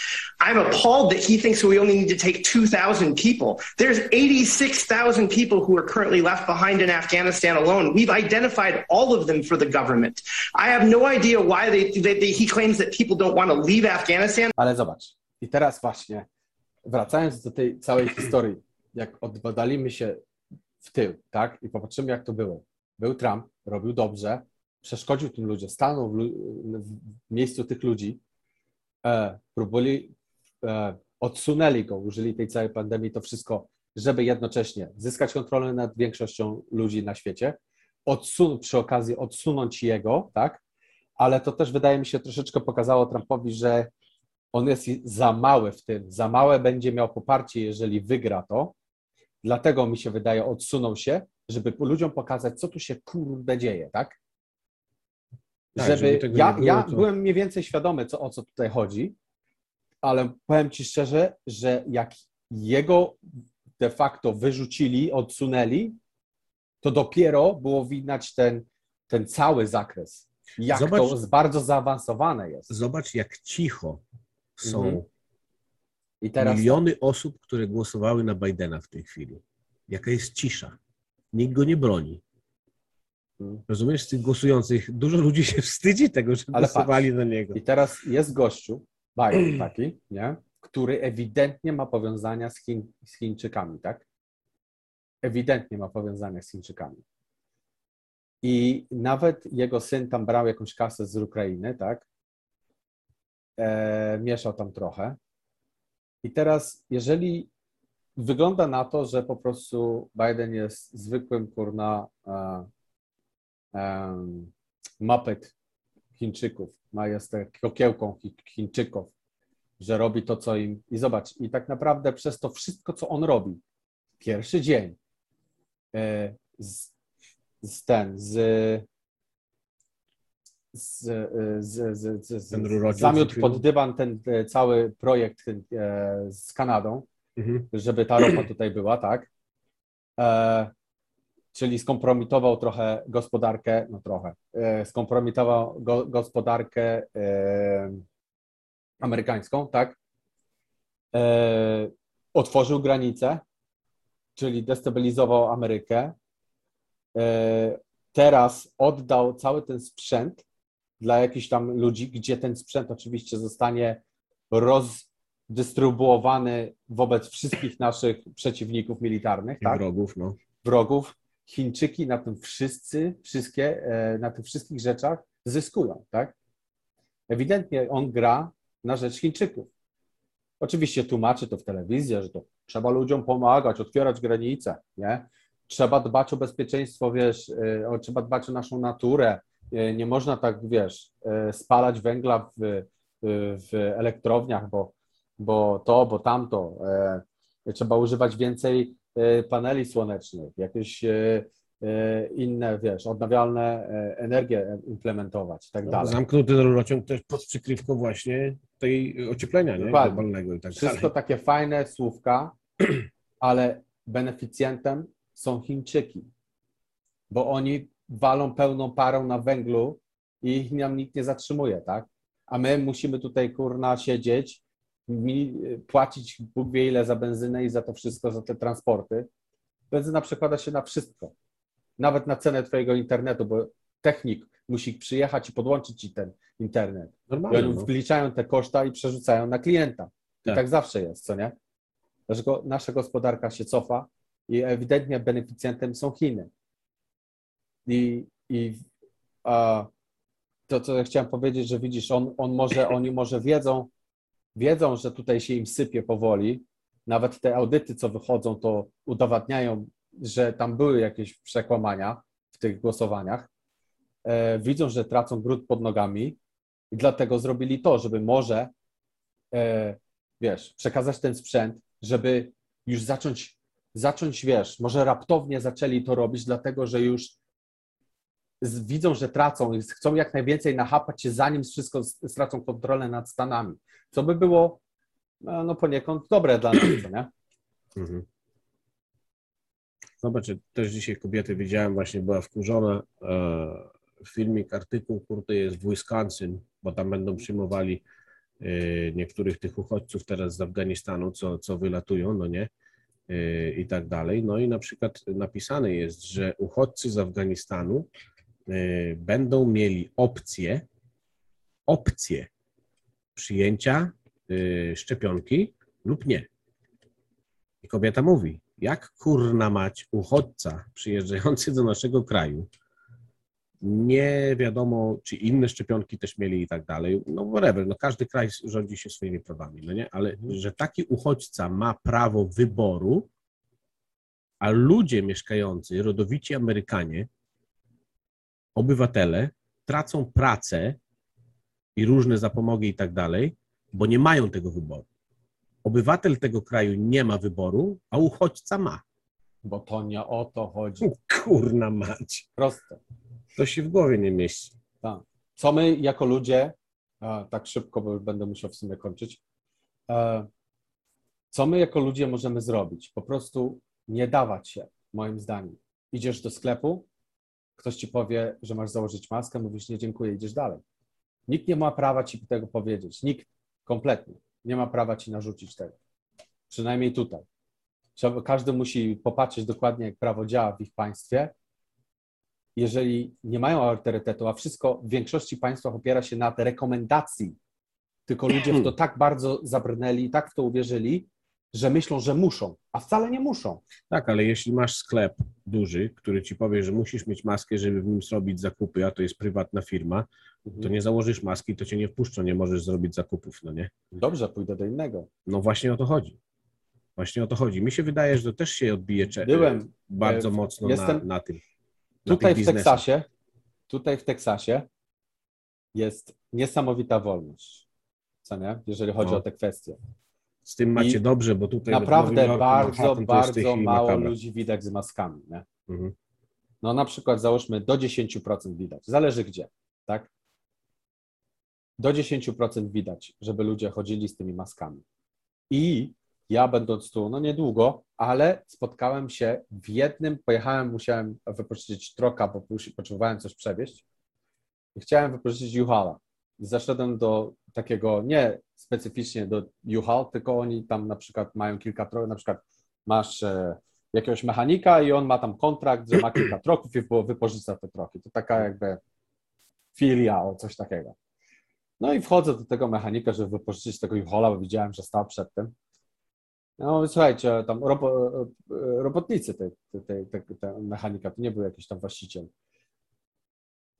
I'm appalled that he thinks we only need to take 2,000 people. There's 86,000 people who are currently left behind in Afghanistan alone. We've identified all of them for the government. I have no idea why they, they, they, he claims that people don't want to leave Afghanistan. Ale zobacz, i teraz właśnie, wracając do tej całej historii, jak odbadalimy się w tył, tak, i popatrzymy, jak to było. Był Trump, robił dobrze, przeszkodził tym ludziom, stanął w, w miejscu tych ludzi, e, próbowali, e, odsunęli go, użyli tej całej pandemii, to wszystko, żeby jednocześnie zyskać kontrolę nad większością ludzi na świecie, odsun- przy okazji odsunąć jego, tak, ale to też wydaje mi się troszeczkę pokazało Trumpowi, że on jest za mały w tym, za małe będzie miał poparcie, jeżeli wygra to. Dlatego mi się wydaje, odsunął się, żeby ludziom pokazać, co tu się kurde dzieje, tak? Tak, żeby, żeby ja, było, ja to- byłem mniej więcej świadomy, co, o co tutaj chodzi, ale powiem Ci szczerze, że jak jego de facto wyrzucili, odsunęli, to dopiero było widać ten, ten cały zakres. Jak Zobacz- to bardzo zaawansowane jest. Zobacz, jak cicho są Mhm. I teraz miliony osób, które głosowały na Bidena w tej chwili. Jaka jest cisza. Nikt go nie broni. Rozumiesz, z tych głosujących dużo ludzi się wstydzi tego, że Ale głosowali na niego. I teraz jest gościu, Biden taki, nie? który ewidentnie ma powiązania z, Chin, z Chińczykami, tak? Ewidentnie ma powiązania z Chińczykami. I nawet jego syn tam brał jakąś kasę z Ukrainy, tak? E, mieszał tam trochę. I teraz, jeżeli wygląda na to, że po prostu Biden jest zwykłym kurna e, em, Muppet Chińczyków, ma jest kokiełką Chińczyków, że robi to, co im. I zobacz, i tak naprawdę przez to wszystko, co on robi, pierwszy dzień e, z, z ten, z, z, z, z, z, Ten rurociąg zamiótł pod dywan ten e, cały projekt e, z Kanadą, Mhm. żeby ta ropa tutaj była, tak? E, czyli skompromitował trochę gospodarkę, no trochę, e, skompromitował go, gospodarkę e, amerykańską, tak? E, otworzył granice, czyli destabilizował Amerykę. E, teraz oddał cały ten sprzęt dla jakichś tam ludzi, gdzie ten sprzęt oczywiście zostanie rozdystrybuowany wobec wszystkich naszych przeciwników militarnych, tak? wrogów, no. wrogów. Chińczyki na tym wszyscy, wszystkie, e, na tych wszystkich rzeczach zyskują, tak? Ewidentnie on gra na rzecz Chińczyków. Oczywiście tłumaczy to w telewizji, że to trzeba ludziom pomagać, otwierać granice, nie? Trzeba dbać o bezpieczeństwo, wiesz, e, o, trzeba dbać o naszą naturę. E, Nie można tak, wiesz, e, spalać węgla w, e, w elektrowniach, bo, bo to, bo tamto. Trzeba używać więcej paneli słonecznych, jakieś inne, wiesz, odnawialne energie implementować i tak dalej. Zamknął ten rurociąg też pod przykrywką właśnie tej ocieplenia, nie? Dokładnie. Globalnego i tak Wszystko dalej. takie fajne słówka, ale beneficjentem są Chińczyki, bo oni walą pełną parą na węglu i ich nam nikt nie zatrzymuje, tak? A my musimy tutaj kurna siedzieć, płacić Bóg wie ile za benzynę i za to wszystko, za te transporty. Benzyna przekłada się na wszystko, nawet na cenę twojego internetu, bo technik musi przyjechać i podłączyć ci ten internet. I Normalnie, oni no. wliczają te koszta i przerzucają na klienta. I Tak. tak zawsze jest, co nie? Dlaczego nasza gospodarka się cofa i ewidentnie beneficjentem są Chiny. I, i a, to, co chciałem powiedzieć, że widzisz, on, on może, oni może wiedzą, wiedzą, że tutaj się im sypie powoli. Nawet te audyty, co wychodzą, to udowadniają, że tam były jakieś przekłamania w tych głosowaniach. E, widzą, że tracą gród pod nogami i dlatego zrobili to, żeby może, e, wiesz, przekazać ten sprzęt, żeby już zacząć, zacząć, wiesz, może raptownie zaczęli to robić, dlatego że już widzą, że tracą i chcą jak najwięcej nachapać się, zanim wszystko stracą kontrolę nad Stanami. Co by było no, no poniekąd dobre dla nas, nie? Mhm. Też dzisiaj kobiety widziałem, właśnie była wkurzona. E, filmik, artykuł, kurde, jest w Wisconsin, bo tam będą przyjmowali e, niektórych tych uchodźców teraz z Afganistanu, co, co wylatują, no nie? E, I tak dalej. No i na przykład napisane jest, że uchodźcy z Afganistanu będą mieli opcję, opcję przyjęcia e, szczepionki lub nie. I kobieta mówi, jak kurna mać uchodźca przyjeżdżający do naszego kraju, nie wiadomo, czy inne szczepionki też mieli i tak dalej, no whatever, no każdy kraj rządzi się swoimi prawami, no nie, ale że taki uchodźca ma prawo wyboru, a ludzie mieszkający, rodowici Amerykanie, obywatele, tracą pracę i różne zapomogi i tak dalej, bo nie mają tego wyboru. Obywatel tego kraju nie ma wyboru, a uchodźca ma. Bo to nie o to chodzi. Kurna mać. Proste. To się w głowie nie mieści. Co my jako ludzie, a, tak szybko, bo już będę musiał w sumie kończyć, co my jako ludzie możemy zrobić? Po prostu nie dawać się, moim zdaniem. Idziesz do sklepu, ktoś ci powie, że masz założyć maskę, mówisz nie dziękuję, idziesz dalej. Nikt nie ma prawa ci tego powiedzieć. Nikt kompletnie nie ma prawa ci narzucić tego. Przynajmniej tutaj. Każdy musi popatrzeć dokładnie, jak prawo działa w ich państwie. Jeżeli nie mają autorytetu, a wszystko w większości państwach opiera się na rekomendacji, tylko ludzie w to tak bardzo zabrnęli, tak w to uwierzyli, że myślą, że muszą, a wcale nie muszą. Tak, ale jeśli masz sklep duży, który ci powie, że musisz mieć maskę, żeby w nim zrobić zakupy, a to jest prywatna firma, to nie założysz maski, to cię nie wpuszczą, nie możesz zrobić zakupów, no nie? Dobrze, pójdę do innego. No właśnie o to chodzi. Właśnie o to chodzi. Mi się wydaje, że to też się odbije cze- Byłem bardzo e, mocno jestem na, na tym. na tutaj w. Teksasie, tutaj w Teksasie jest niesamowita wolność, co nie? jeżeli chodzi No. o te kwestie. Z tym macie I dobrze, bo tutaj Naprawdę Jorku, bardzo, Manhattan bardzo mało makabra. ludzi widać z maskami. Nie? Mhm. No na przykład załóżmy do 10% widać, zależy gdzie, tak? Do 10% widać, żeby ludzie chodzili z tymi maskami. I ja będąc tu, no niedługo, ale spotkałem się w jednym, pojechałem, musiałem wypożyczyć troka, bo już potrzebowałem coś przewieźć i chciałem wypożyczyć U-Haula. Zaszedłem do takiego, nie specyficznie do U-Haul, tylko oni tam na przykład mają kilka na przykład masz e, jakiegoś mechanika i on ma tam kontrakt, że ma kilka troków i wypo- wypożycza te troki. To taka jakby filia, o coś takiego. No i wchodzę do tego mechanika, żeby wypożyczyć tego U-Haula, bo widziałem, że stał przed tym. No mówię, słuchajcie, tam robo, e, robotnicy tej, tej, tej mechanika, to nie był jakiś tam właściciel.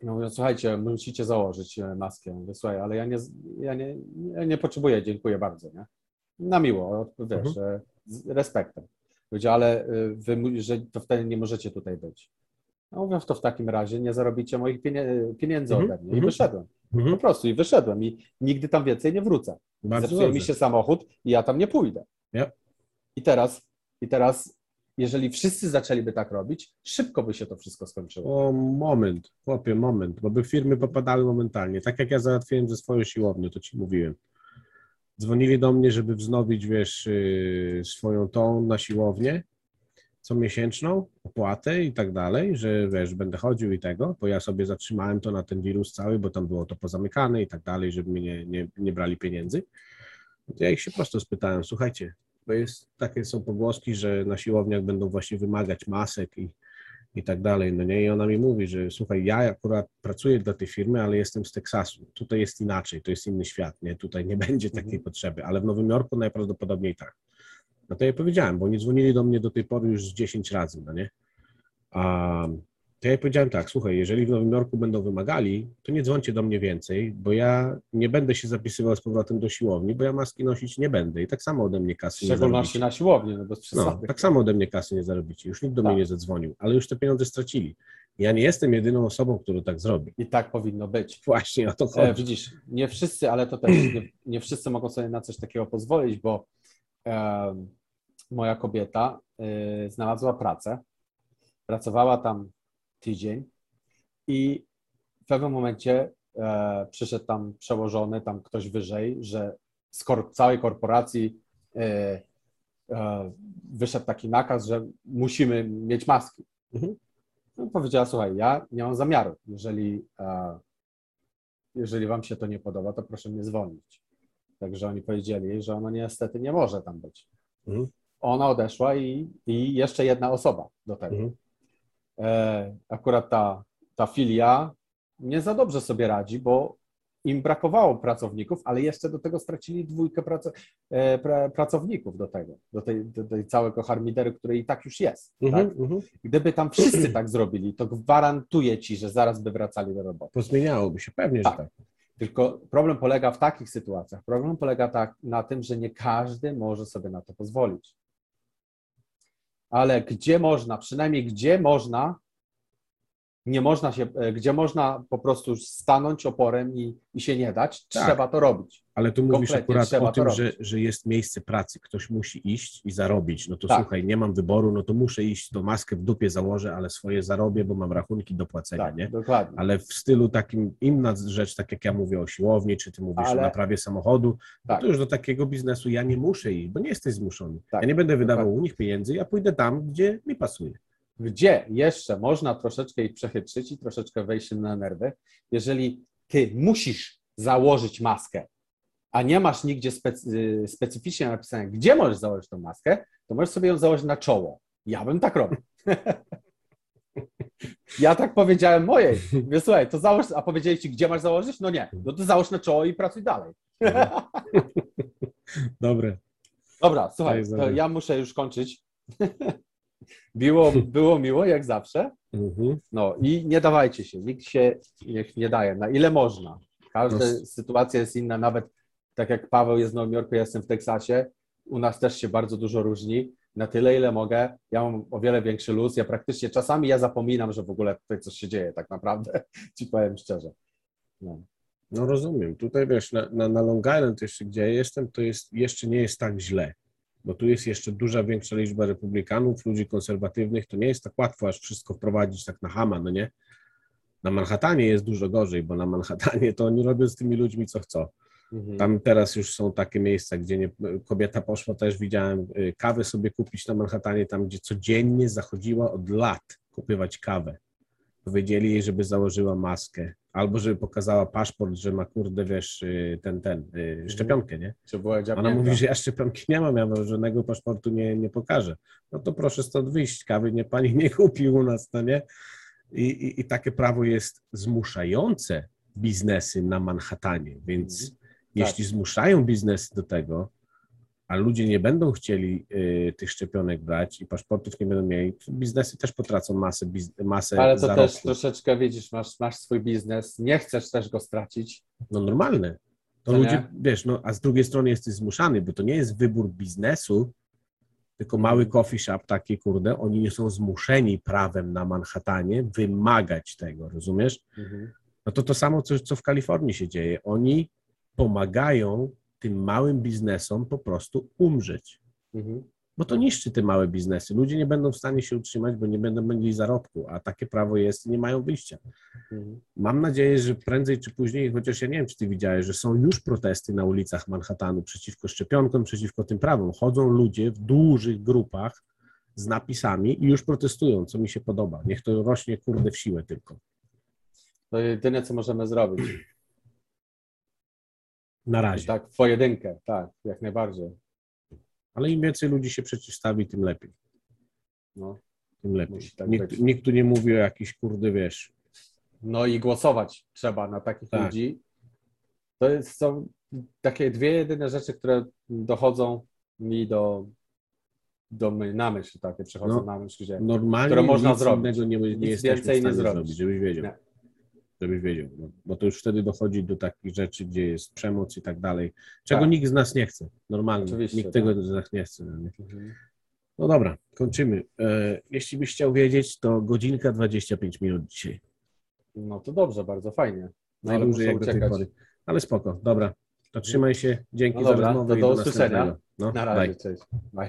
No mówię, słuchajcie, musicie założyć e, maskę. Mówię, słuchaj, ale ja nie, ja nie, ja nie potrzebuję, dziękuję bardzo, nie? Na miło, wiesz, e, z respektem. Powiedział, ale e, wy, że to wtedy nie możecie tutaj być. No mówię, to w takim razie nie zarobicie moich pieniędzy Mhm, ode mnie. I mhm. wyszedłem. Po Mhm. prostu i wyszedłem i nigdy tam więcej nie wrócę. Bardzo Zepsuje mi się samochód i ja tam nie pójdę. Ja. I teraz, i teraz, jeżeli wszyscy zaczęliby tak robić, szybko by się to wszystko skończyło. O, moment, chłopie, moment, bo by firmy popadały momentalnie. Tak jak ja załatwiłem ze swoją siłownią, to ci mówiłem. Dzwonili do mnie, żeby wznowić, wiesz, yy, swoją tą na siłownię, co miesięczną, opłatę i tak dalej, że wiesz, będę chodził i tego, bo ja sobie zatrzymałem to na ten wirus cały, bo tam było to pozamykane i tak dalej, żeby mi nie, nie, nie brali pieniędzy. Ja ich się prosto spytałem, słuchajcie, bo jest, takie są pogłoski, że na siłowniach będą właśnie wymagać masek i, i tak dalej, no nie, i ona mi mówi, że słuchaj, ja akurat pracuję dla tej firmy, ale jestem z Teksasu, tutaj jest inaczej, to jest inny świat, nie, tutaj nie będzie takiej potrzeby, ale w Nowym Jorku najprawdopodobniej tak. No to ja powiedziałem, bo oni dzwonili do mnie do tej pory już z 10 razy, no nie, a to ja powiedziałem tak, słuchaj, jeżeli w Nowym Jorku będą wymagali, to nie dzwońcie do mnie więcej, bo ja nie będę się zapisywał z powrotem do siłowni, bo ja maski nosić nie będę i tak samo ode mnie kasy nie szczególności zarobicie. na siłowni, no bez No, przesady. tak samo ode mnie kasy nie zarobicie. Już nikt do Tak. mnie nie zadzwonił, ale już te pieniądze stracili. Ja nie jestem jedyną osobą, która tak zrobi. I tak powinno być. Właśnie o to E, chodzi. widzisz, nie wszyscy, ale to też nie, nie wszyscy mogą sobie na coś takiego pozwolić, bo em, moja kobieta y, znalazła pracę, pracowała tam tydzień i w pewnym momencie e, przyszedł tam przełożony, tam ktoś wyżej, że z kor- całej korporacji e, e, wyszedł taki nakaz, że musimy mieć maski. Mhm. No, powiedziała, słuchaj, ja nie mam zamiaru, jeżeli e, jeżeli wam się to nie podoba, to proszę mnie zwolnić. Także oni powiedzieli że ona niestety nie może tam być. Mhm. Ona odeszła i, i jeszcze jedna osoba do tego. Mhm. E, akurat ta, ta filia nie za dobrze sobie radzi, bo im brakowało pracowników, ale jeszcze do tego stracili dwójkę praco, e, pra, pracowników do tego, do tej, do tej całego harmideru, który i tak już jest. Mhm, Tak? mhm. Gdyby tam wszyscy tak zrobili, to gwarantuję ci, że zaraz by wracali do roboty. Pozmieniałoby się, pewnie, że Tak. tak. Tylko problem polega w takich sytuacjach. Problem polega tak, na tym, że nie każdy może sobie na to pozwolić. Ale gdzie można, przynajmniej gdzie można, nie można się, e, gdzie można po prostu stanąć oporem i, i się nie dać, Tak. trzeba to robić. Ale tu mówisz Kompletnie akurat o tym, że, że jest miejsce pracy, ktoś musi iść i zarobić. No to Tak. słuchaj, nie mam wyboru, no to muszę iść, to maskę w dupie założę, ale swoje zarobię, bo mam rachunki do płacenia, Tak, nie? dokładnie. Ale w stylu takim, inna rzecz, tak jak ja mówię o siłowni, czy ty mówisz Ale- o naprawie samochodu, no Tak. to już do takiego biznesu ja nie muszę iść, bo nie jesteś zmuszony. Tak, ja nie będę wydawał u nich pieniędzy, ja pójdę tam, gdzie mi pasuje. Gdzie jeszcze można troszeczkę ich przechytrzyć i troszeczkę wejść im na nerwy, jeżeli ty musisz założyć maskę, a nie masz nigdzie specy, specyficznie napisane, gdzie możesz założyć tą maskę, to możesz sobie ją założyć na czoło. Ja bym tak robił. Ja tak powiedziałem mojej. Mówię, słuchaj, to załóż, a powiedzieli ci, gdzie masz założyć? No nie. No to załóż na czoło i pracuj dalej. Dobre. Dobra, słuchaj, ja muszę już kończyć. Było, było miło, jak zawsze. Mhm. No i nie dawajcie się, nikt się niech nie daje, na ile można. Każda No. sytuacja jest inna, nawet tak jak Paweł jest w Nowym Jorku, ja jestem w Teksasie, u nas też się bardzo dużo różni. Na tyle, ile mogę, ja mam o wiele większy luz. Ja praktycznie czasami ja zapominam, że w ogóle tutaj coś się dzieje, tak naprawdę. Ci powiem szczerze. No. No rozumiem. Tutaj wiesz, na, na, na Long Island jeszcze, gdzie ja jestem, to jest, jeszcze nie jest tak źle, bo tu jest jeszcze duża większa liczba republikanów, ludzi konserwatywnych, to nie jest tak łatwo aż wszystko wprowadzić tak na hama, no nie? Na Manhattanie jest dużo gorzej, bo na Manhattanie to oni robią z tymi ludźmi co chcą. Mhm. Tam teraz już są takie miejsca, gdzie nie, kobieta poszła, też widziałem, y, kawę sobie kupić na Manhattanie, tam gdzie codziennie zachodziła od lat kupywać kawę. Powiedzieli jej, żeby założyła maskę, albo żeby pokazała paszport, że ma kurde, wiesz, y, ten, ten, y, szczepionkę, nie? Ona mówi, że ja szczepionki nie mam, ja żadnego paszportu nie, nie pokażę. No to proszę stąd wyjść, kawy nie, pani nie kupi u nas, no nie? I, i, I takie prawo jest zmuszające biznesy na Manhattanie, więc jeśli zmuszają biznesy do tego, a ludzie nie będą chcieli y, tych szczepionek brać i paszportów nie będą mieli, biznesy też potracą masę, biz, masę Ale to też troszeczkę, widzisz, masz, masz swój biznes, nie chcesz też go stracić. No normalne. To ludzie, nie? wiesz, no a z drugiej strony jesteś zmuszany, bo to nie jest wybór biznesu, tylko mały coffee shop taki, kurde, oni nie są zmuszeni prawem na Manhattanie wymagać tego, rozumiesz? Mhm. No to to samo, co, co w Kalifornii się dzieje. Oni pomagają tym małym biznesom po prostu umrzeć, Mhm. bo to niszczy te małe biznesy. Ludzie nie będą w stanie się utrzymać, bo nie będą mieli zarobku, a takie prawo jest i nie mają wyjścia. Mhm. Mam nadzieję, że prędzej czy później, chociaż ja nie wiem, czy ty widziałeś, że są już protesty na ulicach Manhattanu przeciwko szczepionkom, przeciwko tym prawom. Chodzą ludzie w dużych grupach z napisami i już protestują, co mi się podoba. Niech to rośnie, kurde, w siłę tylko. To jedyne, co możemy zrobić. Na razie. Tak, w pojedynkę, tak, jak najbardziej. Ale im więcej ludzi się przeciwstawi, tym lepiej. No. Tym lepiej. Tak nikt, nikt tu nie mówi o jakiś, kurde, wiesz, no i głosować trzeba na takich Tak. ludzi. To jest, są takie dwie jedyne rzeczy, które dochodzą mi do, do my, na myśl, takie przychodzą No. na myśl, gdzie normalnie Które można zrobić. innego nie, nie Nic więcej nie zrobić. zrobić, żebyś wiedział. Nie. Żebyś wiedział. No, bo to już wtedy dochodzi do takich rzeczy, gdzie jest przemoc i tak dalej, czego Tak. nikt z nas nie chce. Normalnie. Oczywiście, nikt tak. tego z nas nie chce. No? Mhm. no dobra, kończymy. E, jeśli byś chciał wiedzieć, to godzinka 25 minut dzisiaj. No to dobrze, bardzo fajnie. No, Najdłużej jak do tej pory. Ale spoko, dobra. To trzymaj się. Dzięki No za dobra, rozmowę to i do do usłyszenia. No, Na bye. razie, cześć. Bye.